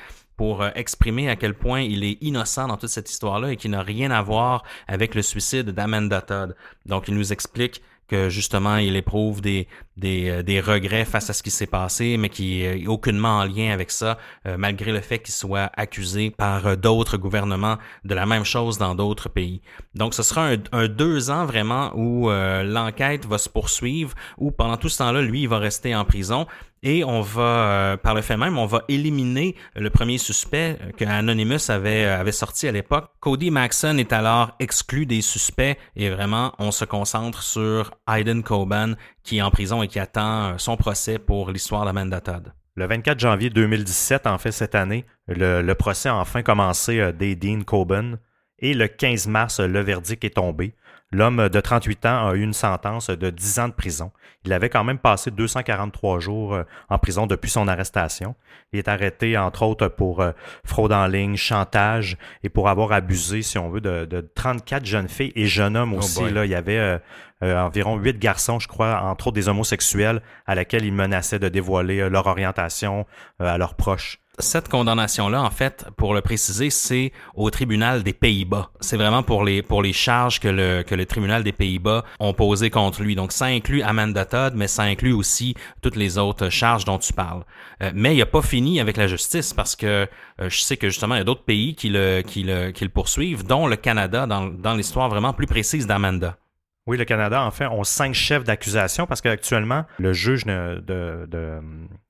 pour euh, exprimer à quel point il est innocent dans toute cette histoire-là et qu'il n'a rien à voir avec le suicide d'Amanda Todd. Donc, il nous explique que justement il éprouve des, des, euh, regrets face à ce qui s'est passé, mais qui est aucunement en lien avec ça, euh, malgré le fait qu'il soit accusé par d'autres gouvernements de la même chose dans d'autres pays. Donc ce sera un, deux ans vraiment où l'enquête va se poursuivre, où pendant tout ce temps-là, lui, il va rester en prison. Et on va, par le fait même, on va éliminer le premier suspect que Anonymous avait, avait sorti à l'époque. Cody Maxon est alors exclu des suspects et vraiment, on se concentre sur Aiden Coban qui est en prison et qui attend son procès pour l'histoire d'Amanda Todd. Le 24 janvier 2017, en fait, cette année, le, procès a enfin commencé d'Aiden Coban et le 15 mars, le verdict est tombé. L'homme de 38 ans a eu une sentence de 10 ans de prison. Il avait quand même passé 243 jours euh, en prison depuis son arrestation. Il est arrêté, entre autres, pour euh, fraude en ligne, chantage et pour avoir abusé, si on veut, de, 34 jeunes filles et jeunes hommes oh aussi. là, il y avait euh, environ 8 garçons, je crois, entre autres des homosexuels, à laquelle il menaçait de dévoiler leur orientation à leurs proches cette condamnation-là, en fait, pour le préciser, c'est au tribunal des Pays-Bas. C'est vraiment pour les, pour les charges que le, que le tribunal des Pays-Bas ont posées contre lui. Donc, ça inclut Amanda Todd, mais ça inclut aussi toutes les autres charges dont tu parles. Euh, mais il n'a pas fini avec la justice parce que euh, je sais que justement, il y a d'autres pays qui le, qui, le, qui le poursuivent, dont le Canada, dans, dans l'histoire vraiment plus précise d'Amanda. Oui, le Canada, en fait, ont cinq chefs d'accusation parce qu'actuellement, le juge de, de,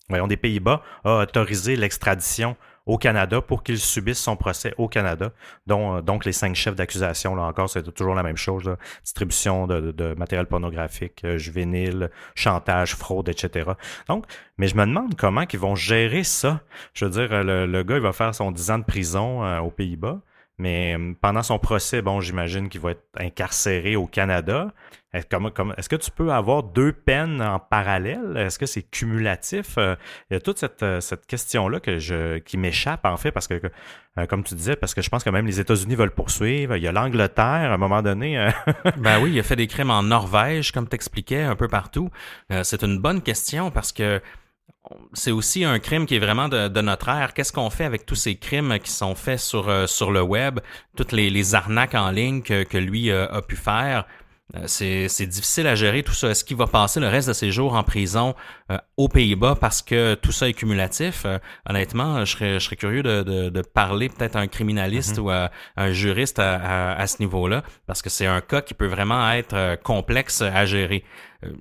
voyons, des Pays-Bas a autorisé l'extradition au Canada pour qu'il subisse son procès au Canada. euh, donc, les cinq chefs d'accusation, là encore, c'est toujours la même chose. Distribution de, matériel pornographique, euh, juvénile, chantage, fraude, etc. Donc, mais je me demande comment ils vont gérer ça. Je veux dire, le, le gars, il va faire son 10 ans de prison euh, aux Pays-Bas. Mais euh, pendant son procès, bon, j'imagine qu'il va être incarcéré au Canada. Est-ce que tu peux avoir deux peines en parallèle? Est-ce que c'est cumulatif? Euh, il y a toute cette, euh, question-là qui m'échappe, en fait, parce que, comme tu disais, parce que je pense que même les États-Unis veulent poursuivre. Il y a l'Angleterre, à un moment donné. (laughs) ben oui, il a fait des crimes en Norvège, comme tu expliquais, un peu partout. c'est une bonne question parce que c'est aussi un crime qui est vraiment de, notre ère. Qu'est-ce qu'on fait avec tous ces crimes qui sont faits sur, euh, sur le web, toutes les, arnaques en ligne que, lui euh, a pu faire? Euh, c'est difficile à gérer tout ça. Est-ce qu'il va passer le reste de ses jours en prison aux Pays-Bas parce que tout ça est cumulatif? honnêtement, je serais, je serais curieux de, de, parler peut-être à un criminaliste mm-hmm. ou à, un juriste à, à, ce niveau-là parce que c'est un cas qui peut vraiment être complexe à gérer.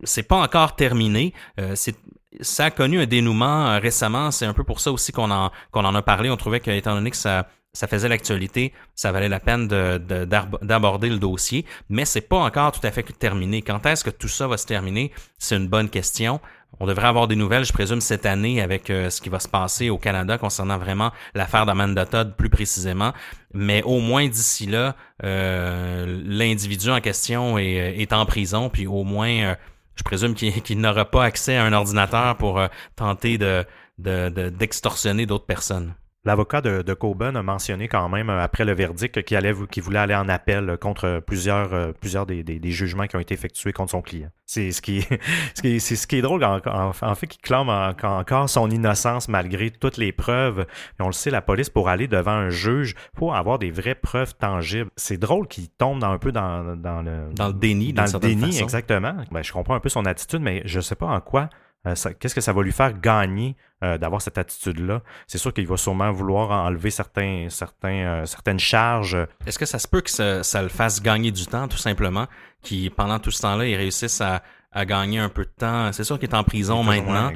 C'est pas encore terminé. c'est ça a connu un dénouement euh, récemment. C'est un peu pour ça aussi qu'on en, qu'on en a parlé. On trouvait qu'étant donné que ça, ça faisait l'actualité, ça valait la peine d'aborder le dossier, mais c'est pas encore tout à fait terminé. Quand est-ce que tout ça va se terminer? C'est une bonne question. On devrait avoir des nouvelles, je présume, cette année avec euh, ce qui va se passer au Canada concernant vraiment l'affaire d'Amanda Todd plus précisément. Mais au moins d'ici là, euh, l'individu en question est, est, en prison, puis au moins je présume qu'il n'aura pas accès à un ordinateur pour euh, tenter de, d'extorsionner d'autres personnes. L'avocat de, de, Coben a mentionné quand même euh, après le verdict qu'il allait qu'il voulait aller en appel contre plusieurs euh, plusieurs des, des, jugements qui ont été effectués contre son client. C'est ce qui (laughs) c'est ce qui est drôle en, fait qu'il clame encore son innocence malgré toutes les preuves. on le sait la police pour aller devant un juge pour avoir des vraies preuves tangibles. C'est drôle qu'il tombe un peu dans, dans le dans le déni dans le déni exactement. Ben, je comprends un peu son attitude mais je sais pas en quoi euh, qu'est-ce que ça va lui faire gagner euh, d'avoir cette attitude-là? C'est sûr qu'il va sûrement vouloir enlever certains, certains, euh, certaines charges. Est-ce que ça se peut que ça, le fasse gagner du temps, tout simplement, qui pendant tout ce temps-là, il réussisse à, gagner un peu de temps? C'est sûr qu'il est en prison maintenant,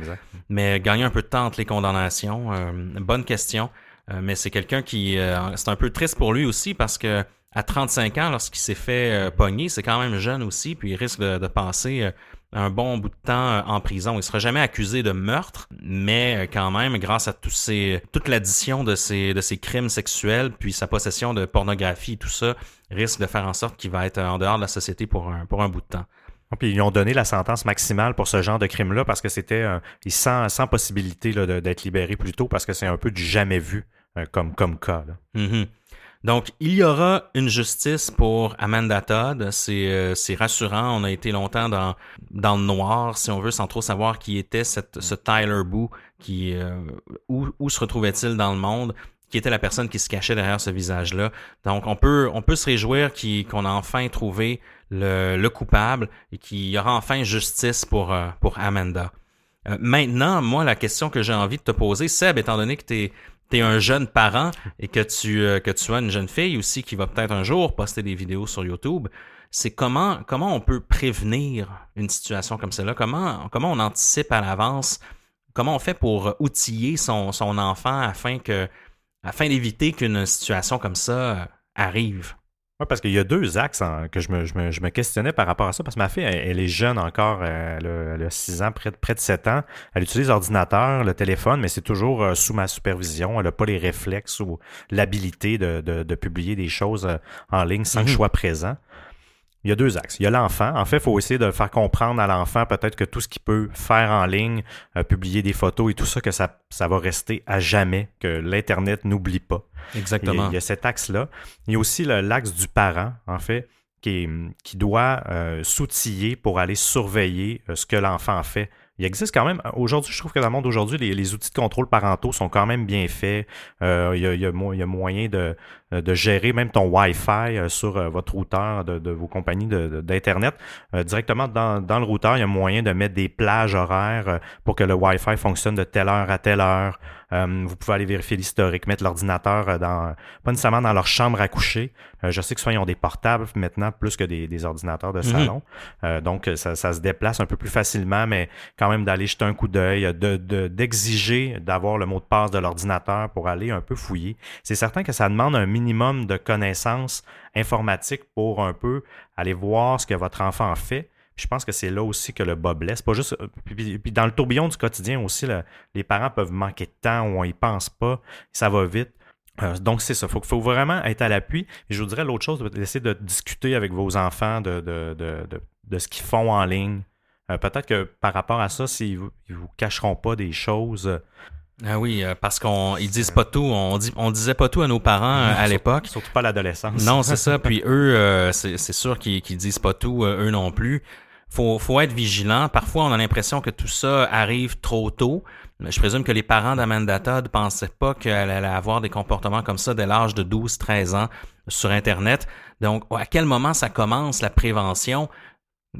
mais gagner un peu de temps entre les condamnations, bonne question. mais c'est quelqu'un qui... c'est un peu triste pour lui aussi parce que à 35 ans, lorsqu'il s'est fait pogner, c'est quand même jeune aussi, puis il risque de, de passer un bon bout de temps euh, en prison. Il sera jamais accusé de meurtre, mais euh, quand même, grâce à tous ces, toute l'addition de ces crimes sexuels, puis sa possession de pornographie, tout ça, risque de faire en sorte qu'il va être en dehors de la société pour un, pour un bout de temps. Ah, puis ils ont donné la sentence maximale pour ce genre de crime-là parce que c'était sans, sans possibilité d'être libéré plus tôt parce que c'est un peu du jamais vu euh, comme, comme cas. Là. Mm-hmm. Donc, il y aura une justice pour Amanda Todd. C'est, euh, c'est rassurant. On a été longtemps dans, dans le noir, si on veut, sans trop savoir qui était ce Tyler Boo, qui, euh, où, se retrouvait-il dans le monde, qui était la personne qui se cachait derrière ce visage-là. Donc, on peut, on peut se réjouir qu'on a enfin trouvé le, le coupable et qu'il y aura enfin justice pour, euh, pour Amanda. maintenant, moi, la question que j'ai envie de te poser, Seb, étant donné que tu es un jeune parent et que tu, euh, que tu as une jeune fille aussi qui va peut-être un jour poster des vidéos sur YouTube, c'est comment, comment on peut prévenir une situation comme celle-là? Comment, comment on anticipe à l'avance? Comment on fait pour outiller son, son enfant afin que afin d'éviter qu'une situation comme ça arrive? Oui, parce qu'il y a deux axes que je me, je, me, je me, questionnais par rapport à ça, parce que ma fille, elle, est jeune encore, elle a, 6 ans, près, près de 7 ans. Elle utilise l'ordinateur, le téléphone, mais c'est toujours euh, sous ma supervision. Elle n'a pas les réflexes ou l'habilité de, de, de, publier des choses euh, en ligne sans que je mhm. sois présent. Il y a deux axes. Il y a l'enfant. En fait, il faut essayer de faire comprendre à l'enfant peut-être que tout ce qu'il peut faire en ligne, euh, publier des photos et tout ça, que ça, ça va rester à jamais, que l'Internet n'oublie pas. Exactement. Il y, a, cet axe-là. Il y a aussi l'axe du parent, en fait, qui, qui doit euh, s'outiller pour aller surveiller euh, ce que l'enfant fait il existe quand même, aujourd'hui, je trouve que dans le monde d'aujourd'hui, les, outils de contrôle parentaux sont quand même bien faits. Euh, il, y a, il, y a, moyen de, de gérer même ton Wi-Fi euh, sur euh, votre routeur de, de vos compagnies d'Internet. directement dans, dans le routeur, il y a moyen de mettre des plages horaires pour que le Wi-Fi fonctionne de telle heure à telle heure. vous pouvez aller vérifier l'historique, mettre l'ordinateur dans, pas nécessairement dans leur chambre à coucher. je sais que soit ils ont des portables maintenant plus que des, des ordinateurs de mhm. salon. donc, ça, ça, se déplace un peu plus facilement, mais quand même d'aller jeter un coup d'œil, de, d'exiger d'avoir le mot de passe de l'ordinateur pour aller un peu fouiller. C'est certain que ça demande un minimum de connaissances informatiques pour un peu aller voir ce que votre enfant fait. Je pense que c'est là aussi que le bas blesse. Pas juste. Puis, dans le tourbillon du quotidien aussi, les parents peuvent manquer de temps ou on y pense pas. Ça va vite. Euh, donc, c'est ça. Il faut, vraiment être à l'appui. je vous dirais l'autre chose, d'essayer de discuter avec vos enfants de, ce qu'ils font en ligne, euh, peut-être que par rapport à ça, s'ils vous, vous cacheront pas des choses. Euh, ah oui, euh, parce qu'on ils disent pas tout. On dit on disait pas tout à nos parents à l'époque. Surtout pas l'adolescence. Non, c'est ça. (laughs) Puis eux, c'est sûr qu'ils disent pas tout, eux non plus faut, faut être vigilant. Parfois, on a l'impression que tout ça arrive trop tôt. Je présume que les parents d'Amanda Todd pensaient pas qu'elle allait avoir des comportements comme ça dès l'âge de 12-13 ans sur Internet. Donc, à quel moment ça commence la prévention?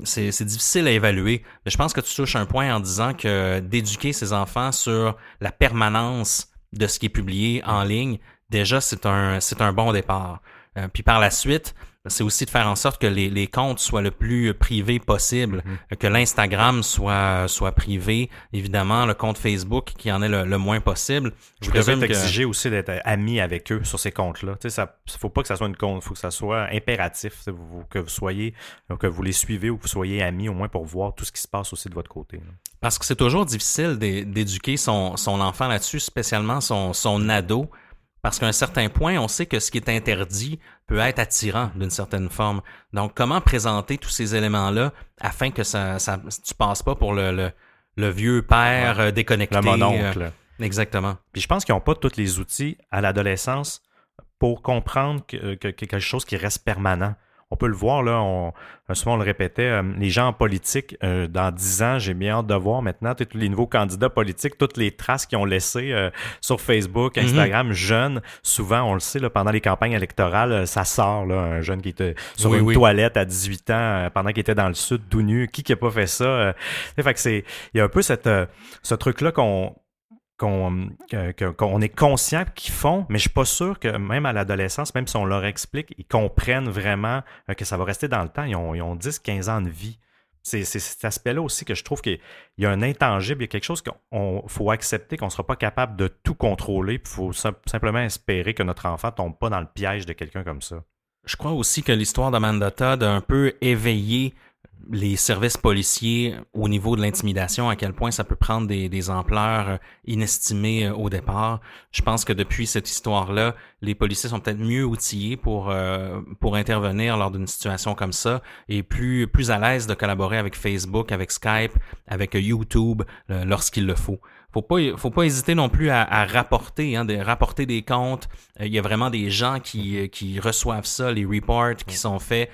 C'est difficile à évaluer. Mais je pense que tu touches un point en disant que d'éduquer ses enfants sur la permanence de ce qui est publié en ligne, déjà, c'est un, bon départ. Euh, puis par la suite, c'est aussi de faire en sorte que les, les comptes soient le plus privé possible, mhm. que l'Instagram soit soit privé, évidemment le compte Facebook qui en est le, moins possible. Je Vous devez exiger aussi d'être ami avec eux sur ces comptes-là. Tu sais, ça faut pas que ça soit une compte, faut que ça soit impératif, que vous soyez que vous les suivez ou que vous soyez amis au moins pour voir tout ce qui se passe aussi de votre côté. Parce que c'est toujours difficile d'éduquer son, son enfant là-dessus, spécialement son, son ado. Parce qu'à un certain point, on sait que ce qui est interdit peut être attirant d'une certaine forme. Donc, comment présenter tous ces éléments-là afin que ça, ça tu passes pas pour le, le, vieux père euh, déconnecté. Le mononcle. Euh, exactement. Puis je pense qu'ils n'ont pas tous les outils à l'adolescence pour comprendre que, que, quelque chose qui reste permanent on peut le voir, là, on, euh, souvent on le répétait, euh, les gens en politique, euh, dans dix ans, j'ai bien hâte de voir maintenant tous les nouveaux candidats politiques, toutes les traces qu'ils ont laissées sur Facebook, mhm. Instagram, jeunes. Souvent, on le sait, là, pendant les campagnes électorales, ça sort, là, un jeune qui était sur une toilette à 18 ans pendant qu'il était dans le sud tout nu. Qui qui a pas fait ça? fait que c'est, il y a un peu cette, ce truc-là qu'on qu'on est conscient qu'ils font, mais je suis pas sûr que même à l'adolescence, même si on leur explique, ils comprennent vraiment euh, que ça va rester dans le temps. Ils ont, ils ont 10, 15 ans de vie. C'est cet aspect-là aussi que je trouve qu'il y a un intangible, il y a quelque chose qu'il faut accepter qu'on ne sera pas capable de tout contrôler, il faut simplement espérer que notre enfant ne tombe pas dans le piège de quelqu'un comme ça. Je crois aussi que l'histoire d'Amanda Todd a un peu éveillé les services policiers au niveau de l'intimidation, à quel point ça peut prendre des, des ampleurs euh, inestimées euh, au départ. Je pense que depuis cette histoire-là, les policiers sont peut-être mieux outillés pour euh, pour intervenir lors d'une situation comme ça et plus plus à l'aise de collaborer avec Facebook, avec Skype, avec YouTube lorsqu'il le faut. Faut pas faut pas hésiter non plus à, rapporter hein, rapporter des comptes. Il y a vraiment des gens qui qui reçoivent ça, les reports qui sont faits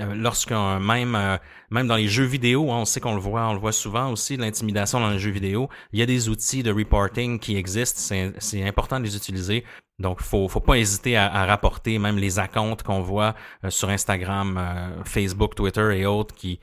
euh, lorsqu'on même euh, même dans les jeux vidéo, hein, on sait qu'on le voit, on le voit souvent aussi l'intimidation dans les jeux vidéo. Il y a des outils de reporting qui existent, c'est important de les utiliser. Donc faut faut pas hésiter à, rapporter même les accounts qu'on voit euh, sur Instagram, Facebook, Twitter et autres qui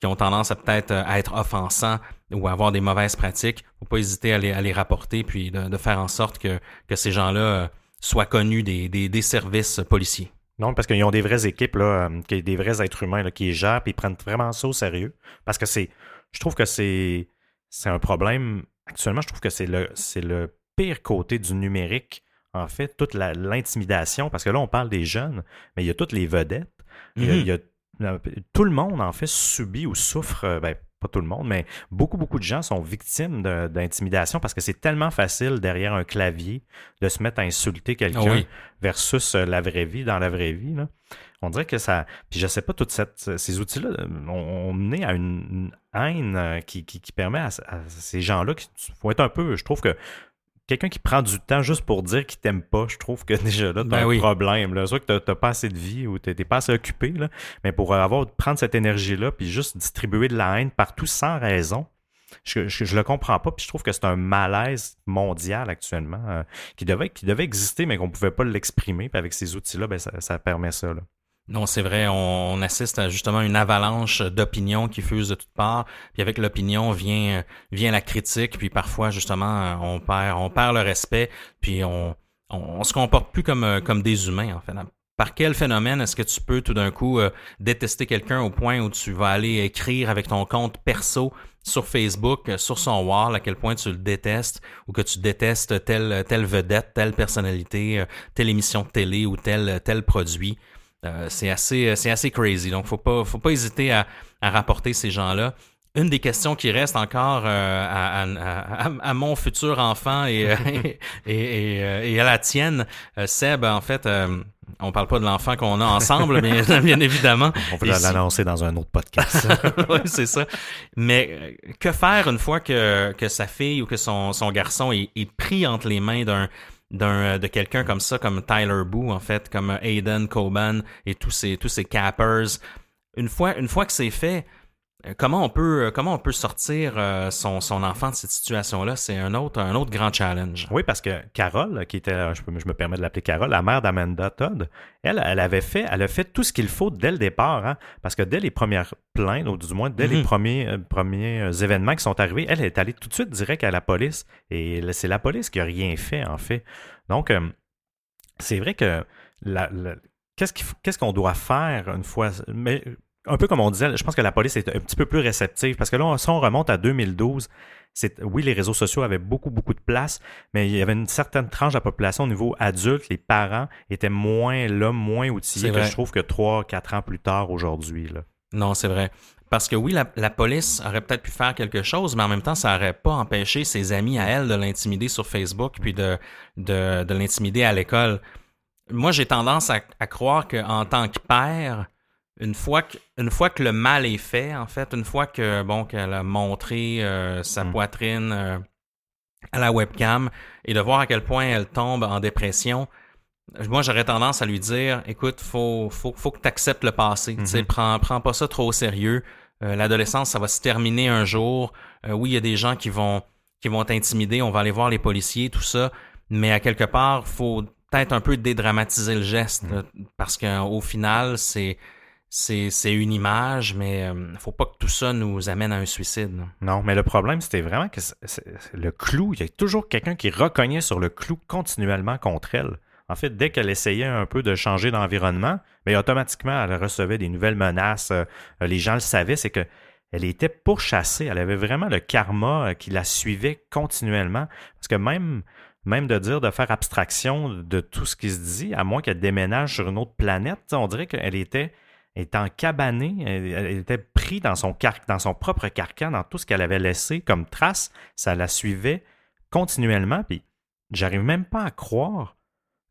qui ont tendance à peut-être à être offensants ou à avoir des mauvaises pratiques. Faut pas hésiter à les, à les rapporter puis de, faire en sorte que que ces gens-là soient connus des, des services policiers. Non, parce qu'ils ont des vraies équipes, là, euh, des vrais êtres humains là, qui les gèrent, puis ils prennent vraiment ça au sérieux. Parce que c'est. Je trouve que c'est. C'est un problème. Actuellement, je trouve que c'est le, c'est le pire côté du numérique. En fait, toute l'intimidation, parce que là, on parle des jeunes, mais il y a toutes les vedettes. il, y a, mm-hmm. tout le monde, en fait, subit ou souffre, euh, ben, pas tout le monde, mais beaucoup, beaucoup de gens sont victimes d'intimidation parce que c'est tellement facile derrière un clavier de se mettre à insulter quelqu'un versus euh, la vraie vie, dans la vraie vie. Là. On dirait que ça. Puis je sais pas, tous ces outils-là ont, mené à une, haine euh, qui, qui, permet à, à ces gens-là qui faut être un peu. Je trouve que quelqu'un qui prend du temps juste pour dire qu'il t'aime pas, je trouve que (laughs) déjà là, t'as ben un problème. Là. Soit que t'as pas assez de vie ou t'es pas assez occupé, là. mais pour avoir prendre cette énergie-là puis juste distribuer de la haine partout sans raison, je, je, le comprends pas, puis je trouve que c'est un malaise mondial actuellement euh, qui, devait, qui devait exister, mais qu'on pouvait pas l'exprimer. Puis avec ces outils-là, ben, ça, ça permet ça. Là. Non, c'est vrai, on, assiste à justement une avalanche d'opinions qui fusent de toutes parts. Puis avec l'opinion vient vient la critique, puis parfois justement on perd on perd le respect, puis on on, se comporte plus comme comme des humains en. Par quel phénomène est-ce que tu peux tout d'un coup euh, détester quelqu'un au point où tu vas aller écrire avec ton compte perso sur Facebook, euh, sur son wall, à quel point tu le détestes ou que tu détestes telle telle vedette, telle personnalité, euh, telle émission de télé ou tel tel produit? Euh, c'est assez, c'est assez crazy. Donc, faut pas, faut pas hésiter à, à rapporter ces gens-là. Une des questions qui reste encore euh, à, à, à, mon futur enfant et, (laughs) et, et, à la tienne, euh, Seb, en fait, on parle pas de l'enfant qu'on a ensemble, mais (laughs) bien évidemment. On va l'annoncer dans un autre podcast. (laughs) oui, c'est ça. Mais que faire une fois que, que sa fille ou que son, son garçon est, est pris entre les mains d'un d'un euh, de quelqu'un comme ça, comme Tyler Boo en fait, comme Aiden Coban et tous ces tous ces cappers. Une fois une fois que c'est fait, comment on peut comment on peut sortir son, son enfant de cette situation-là, c'est un autre un autre grand challenge. Oui, parce que Carole, qui était, je, me permets de l'appeler Carole, la mère d'Amanda Todd, elle, elle avait fait, elle a fait tout ce qu'il faut dès le départ, hein, parce que dès les premières plaintes, ou du moins dès les mhm. premiers premiers événements qui sont arrivés, elle est allée tout de suite direct à la police, et c'est la police qui a rien fait en fait. Donc c'est vrai que la, qu'est-ce qu'on doit faire une fois. Mais un peu comme on disait, je pense que la police est un petit peu plus réceptive parce que là, si on remonte à 2012, oui, les réseaux sociaux avaient beaucoup, beaucoup de place, mais il y avait une certaine tranche de la population au niveau adulte. Les parents étaient moins là, moins outillés que je trouve que trois, quatre ans plus tard aujourd'hui. Non, c'est vrai. Parce que oui, la, police aurait peut-être pu faire quelque chose, mais en même temps, ça n'aurait pas empêché ses amis à elle de l'intimider sur Facebook puis de, de, de l'intimider à l'école moi, j'ai tendance à, croire qu'en tant que père, une fois que, une fois que le mal est fait, en fait, une fois que bon qu'elle a montré euh, sa mm. poitrine euh, à la webcam et de voir à quel point elle tombe en dépression, moi j'aurais tendance à lui dire écoute, faut faut, faut que tu acceptes le passé, tu sais, mm-hmm. prends, prends pas ça trop au sérieux. Euh, l'adolescence, ça va se terminer un jour. oui, il y a des gens qui vont qui vont t'intimider, on va aller voir les policiers, tout ça, mais à quelque part, faut peut-être un peu dédramatiser le geste, mm. parce qu'au final, c'est c'est une image, mais euh, faut pas que tout ça nous amène à un suicide. Non, mais le problème, c'était vraiment que le clou, il y a toujours quelqu'un qui recognait sur le clou continuellement contre elle. En fait, dès qu'elle essayait un peu de changer d'environnement, mais ben, automatiquement, elle recevait des nouvelles menaces. Euh, les gens le savaient, c'est que elle était pourchassée. Elle avait vraiment le karma euh, qui la suivait continuellement. Parce que même même de dire de faire abstraction de tout ce qui se dit, à moins qu'elle déménage sur une autre planète, on dirait qu'elle était, en cabanée, elle, était prise dans son, propre carcan, dans tout ce qu'elle avait laissé comme trace, ça la suivait continuellement, puis j'arrive même pas à croire,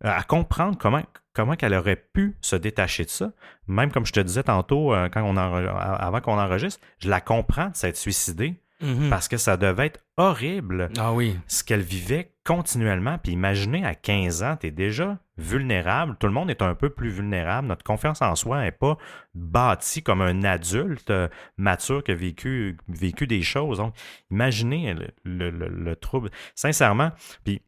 à comprendre comment, comment qu'elle aurait pu se détacher de ça. Même comme je te disais tantôt, euh, avant qu'on enregistre, je la comprends de s'être suicidée Mhm. Parce que ça devait être horrible. Ah oui. Ce qu'elle vivait continuellement. Puis imaginez, à 15 ans, tu es déjà vulnérable. Tout le monde est un peu plus vulnérable. Notre confiance en soi n'est pas bâtie comme un adulte euh, mature qui a vécu, vécu des choses. Donc, imaginez le, trouble. Sincèrement, puis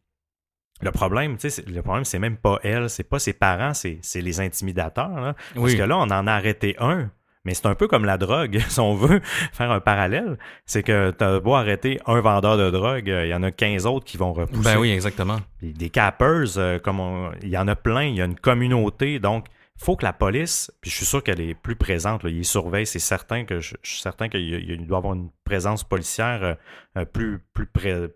le problème, tu sais, le problème, c'est même pas elle, c'est pas ses parents, c'est les intimidateurs. Parce que là, on en a arrêté un mais c'est un peu comme la drogue, (laughs) si on veut faire un parallèle. C'est que tu as beau arrêter un vendeur de drogue, il y en a 15 autres qui vont repousser. Ben oui, exactement. des cappers, euh, comme il y en a plein, il y a une communauté. Donc, faut que la police, puis je suis sûr qu'elle est plus présente, là, il surveille, c'est certain que je, suis certain qu'il doit avoir une présence policière euh, euh, plus plus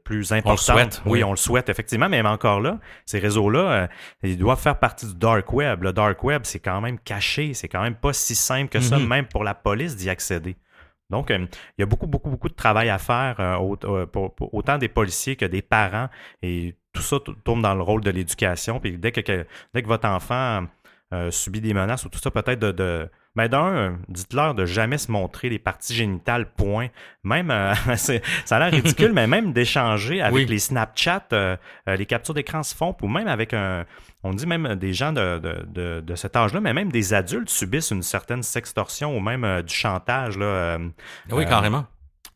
plus importante. On le souhaite. Oui, on le souhaite effectivement, mais encore là, ces réseaux-là, euh, ils doivent faire partie du dark web. Le dark web, c'est quand même caché, c'est quand même pas si simple que ça, mhm. même pour la police d'y accéder. Donc, il y a beaucoup, beaucoup, beaucoup de travail à faire, pour, autant des policiers que des parents, et tout ça tourne dans le rôle de l'éducation. Puis dès que, dès que votre enfant euh, subit des menaces ou tout ça, peut-être de, de... Ben d'un, dites-leur de jamais se montrer les parties génitales, point. Même, euh, (laughs) ça a l'air ridicule, mais même d'échanger avec les Snapchat, euh, les captures d'écran se font, ou même avec un, on dit même des gens de, de, de, cet âge-là, mais même des adultes subissent une certaine sextorsion ou même du chantage. Là, oui, carrément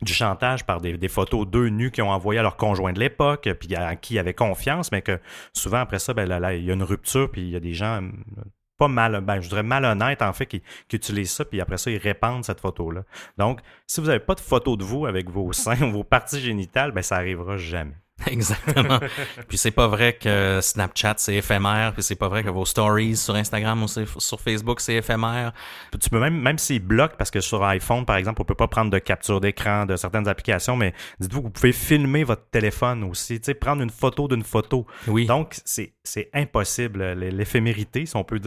du chantage par des, photos d'eux nus qui ont envoyé à leur conjoint de l'époque, puis à qui ils avaient confiance, mais que souvent après ça, ben, là, il y a une rupture, puis il y a des gens pas mal, ben, je dirais malhonnête en fait, qui, qui utilisent ça, puis après ça, ils répandent cette photo-là. Donc, si vous n'avez pas de photo de vous avec vos seins (laughs) ou vos parties génitales, ben, ça arrivera jamais. (laughs) Exactement. puis c'est pas vrai que Snapchat c'est éphémère, puis c'est pas vrai que vos stories sur Instagram ou sur Facebook c'est éphémère. Tu peux même même s'ils bloquent parce que sur iPhone par exemple, on peut pas prendre de capture d'écran de certaines applications, mais dites-vous que vous pouvez filmer votre téléphone aussi, tu sais prendre une photo d'une photo. Oui. Donc c'est c'est impossible l'éphémérité si on peut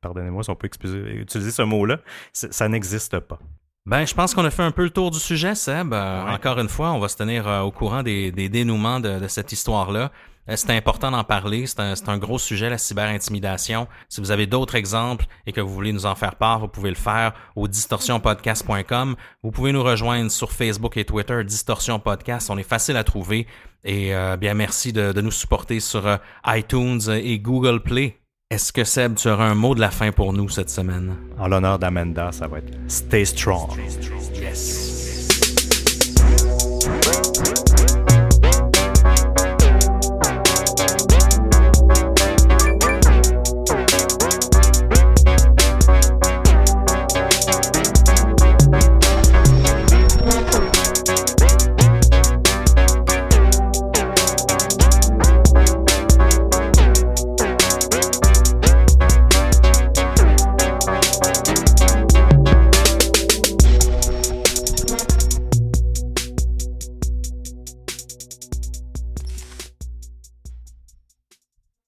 pardonnez-moi si on peut utiliser ce mot-là, ça n'existe pas. Ben, je pense qu'on a fait un peu le tour du sujet, Seb. Euh, encore une fois, on va se tenir euh, au courant des, dénouements de, cette histoire-là. Euh, c'est important d'en parler. C'est un, un, gros sujet, la cyberintimidation. Si vous avez d'autres exemples et que vous voulez nous en faire part, vous pouvez le faire au distorsionpodcast.com. Vous pouvez nous rejoindre sur Facebook et Twitter, Distorsion Podcast. On est facile à trouver. Et bien, merci de, de, nous supporter sur iTunes et Google Play. Est-ce que Seb, tu auras un mot de la fin pour nous cette semaine? En l'honneur d'Amanda, ça va être Stay strong. Stay strong. Yes.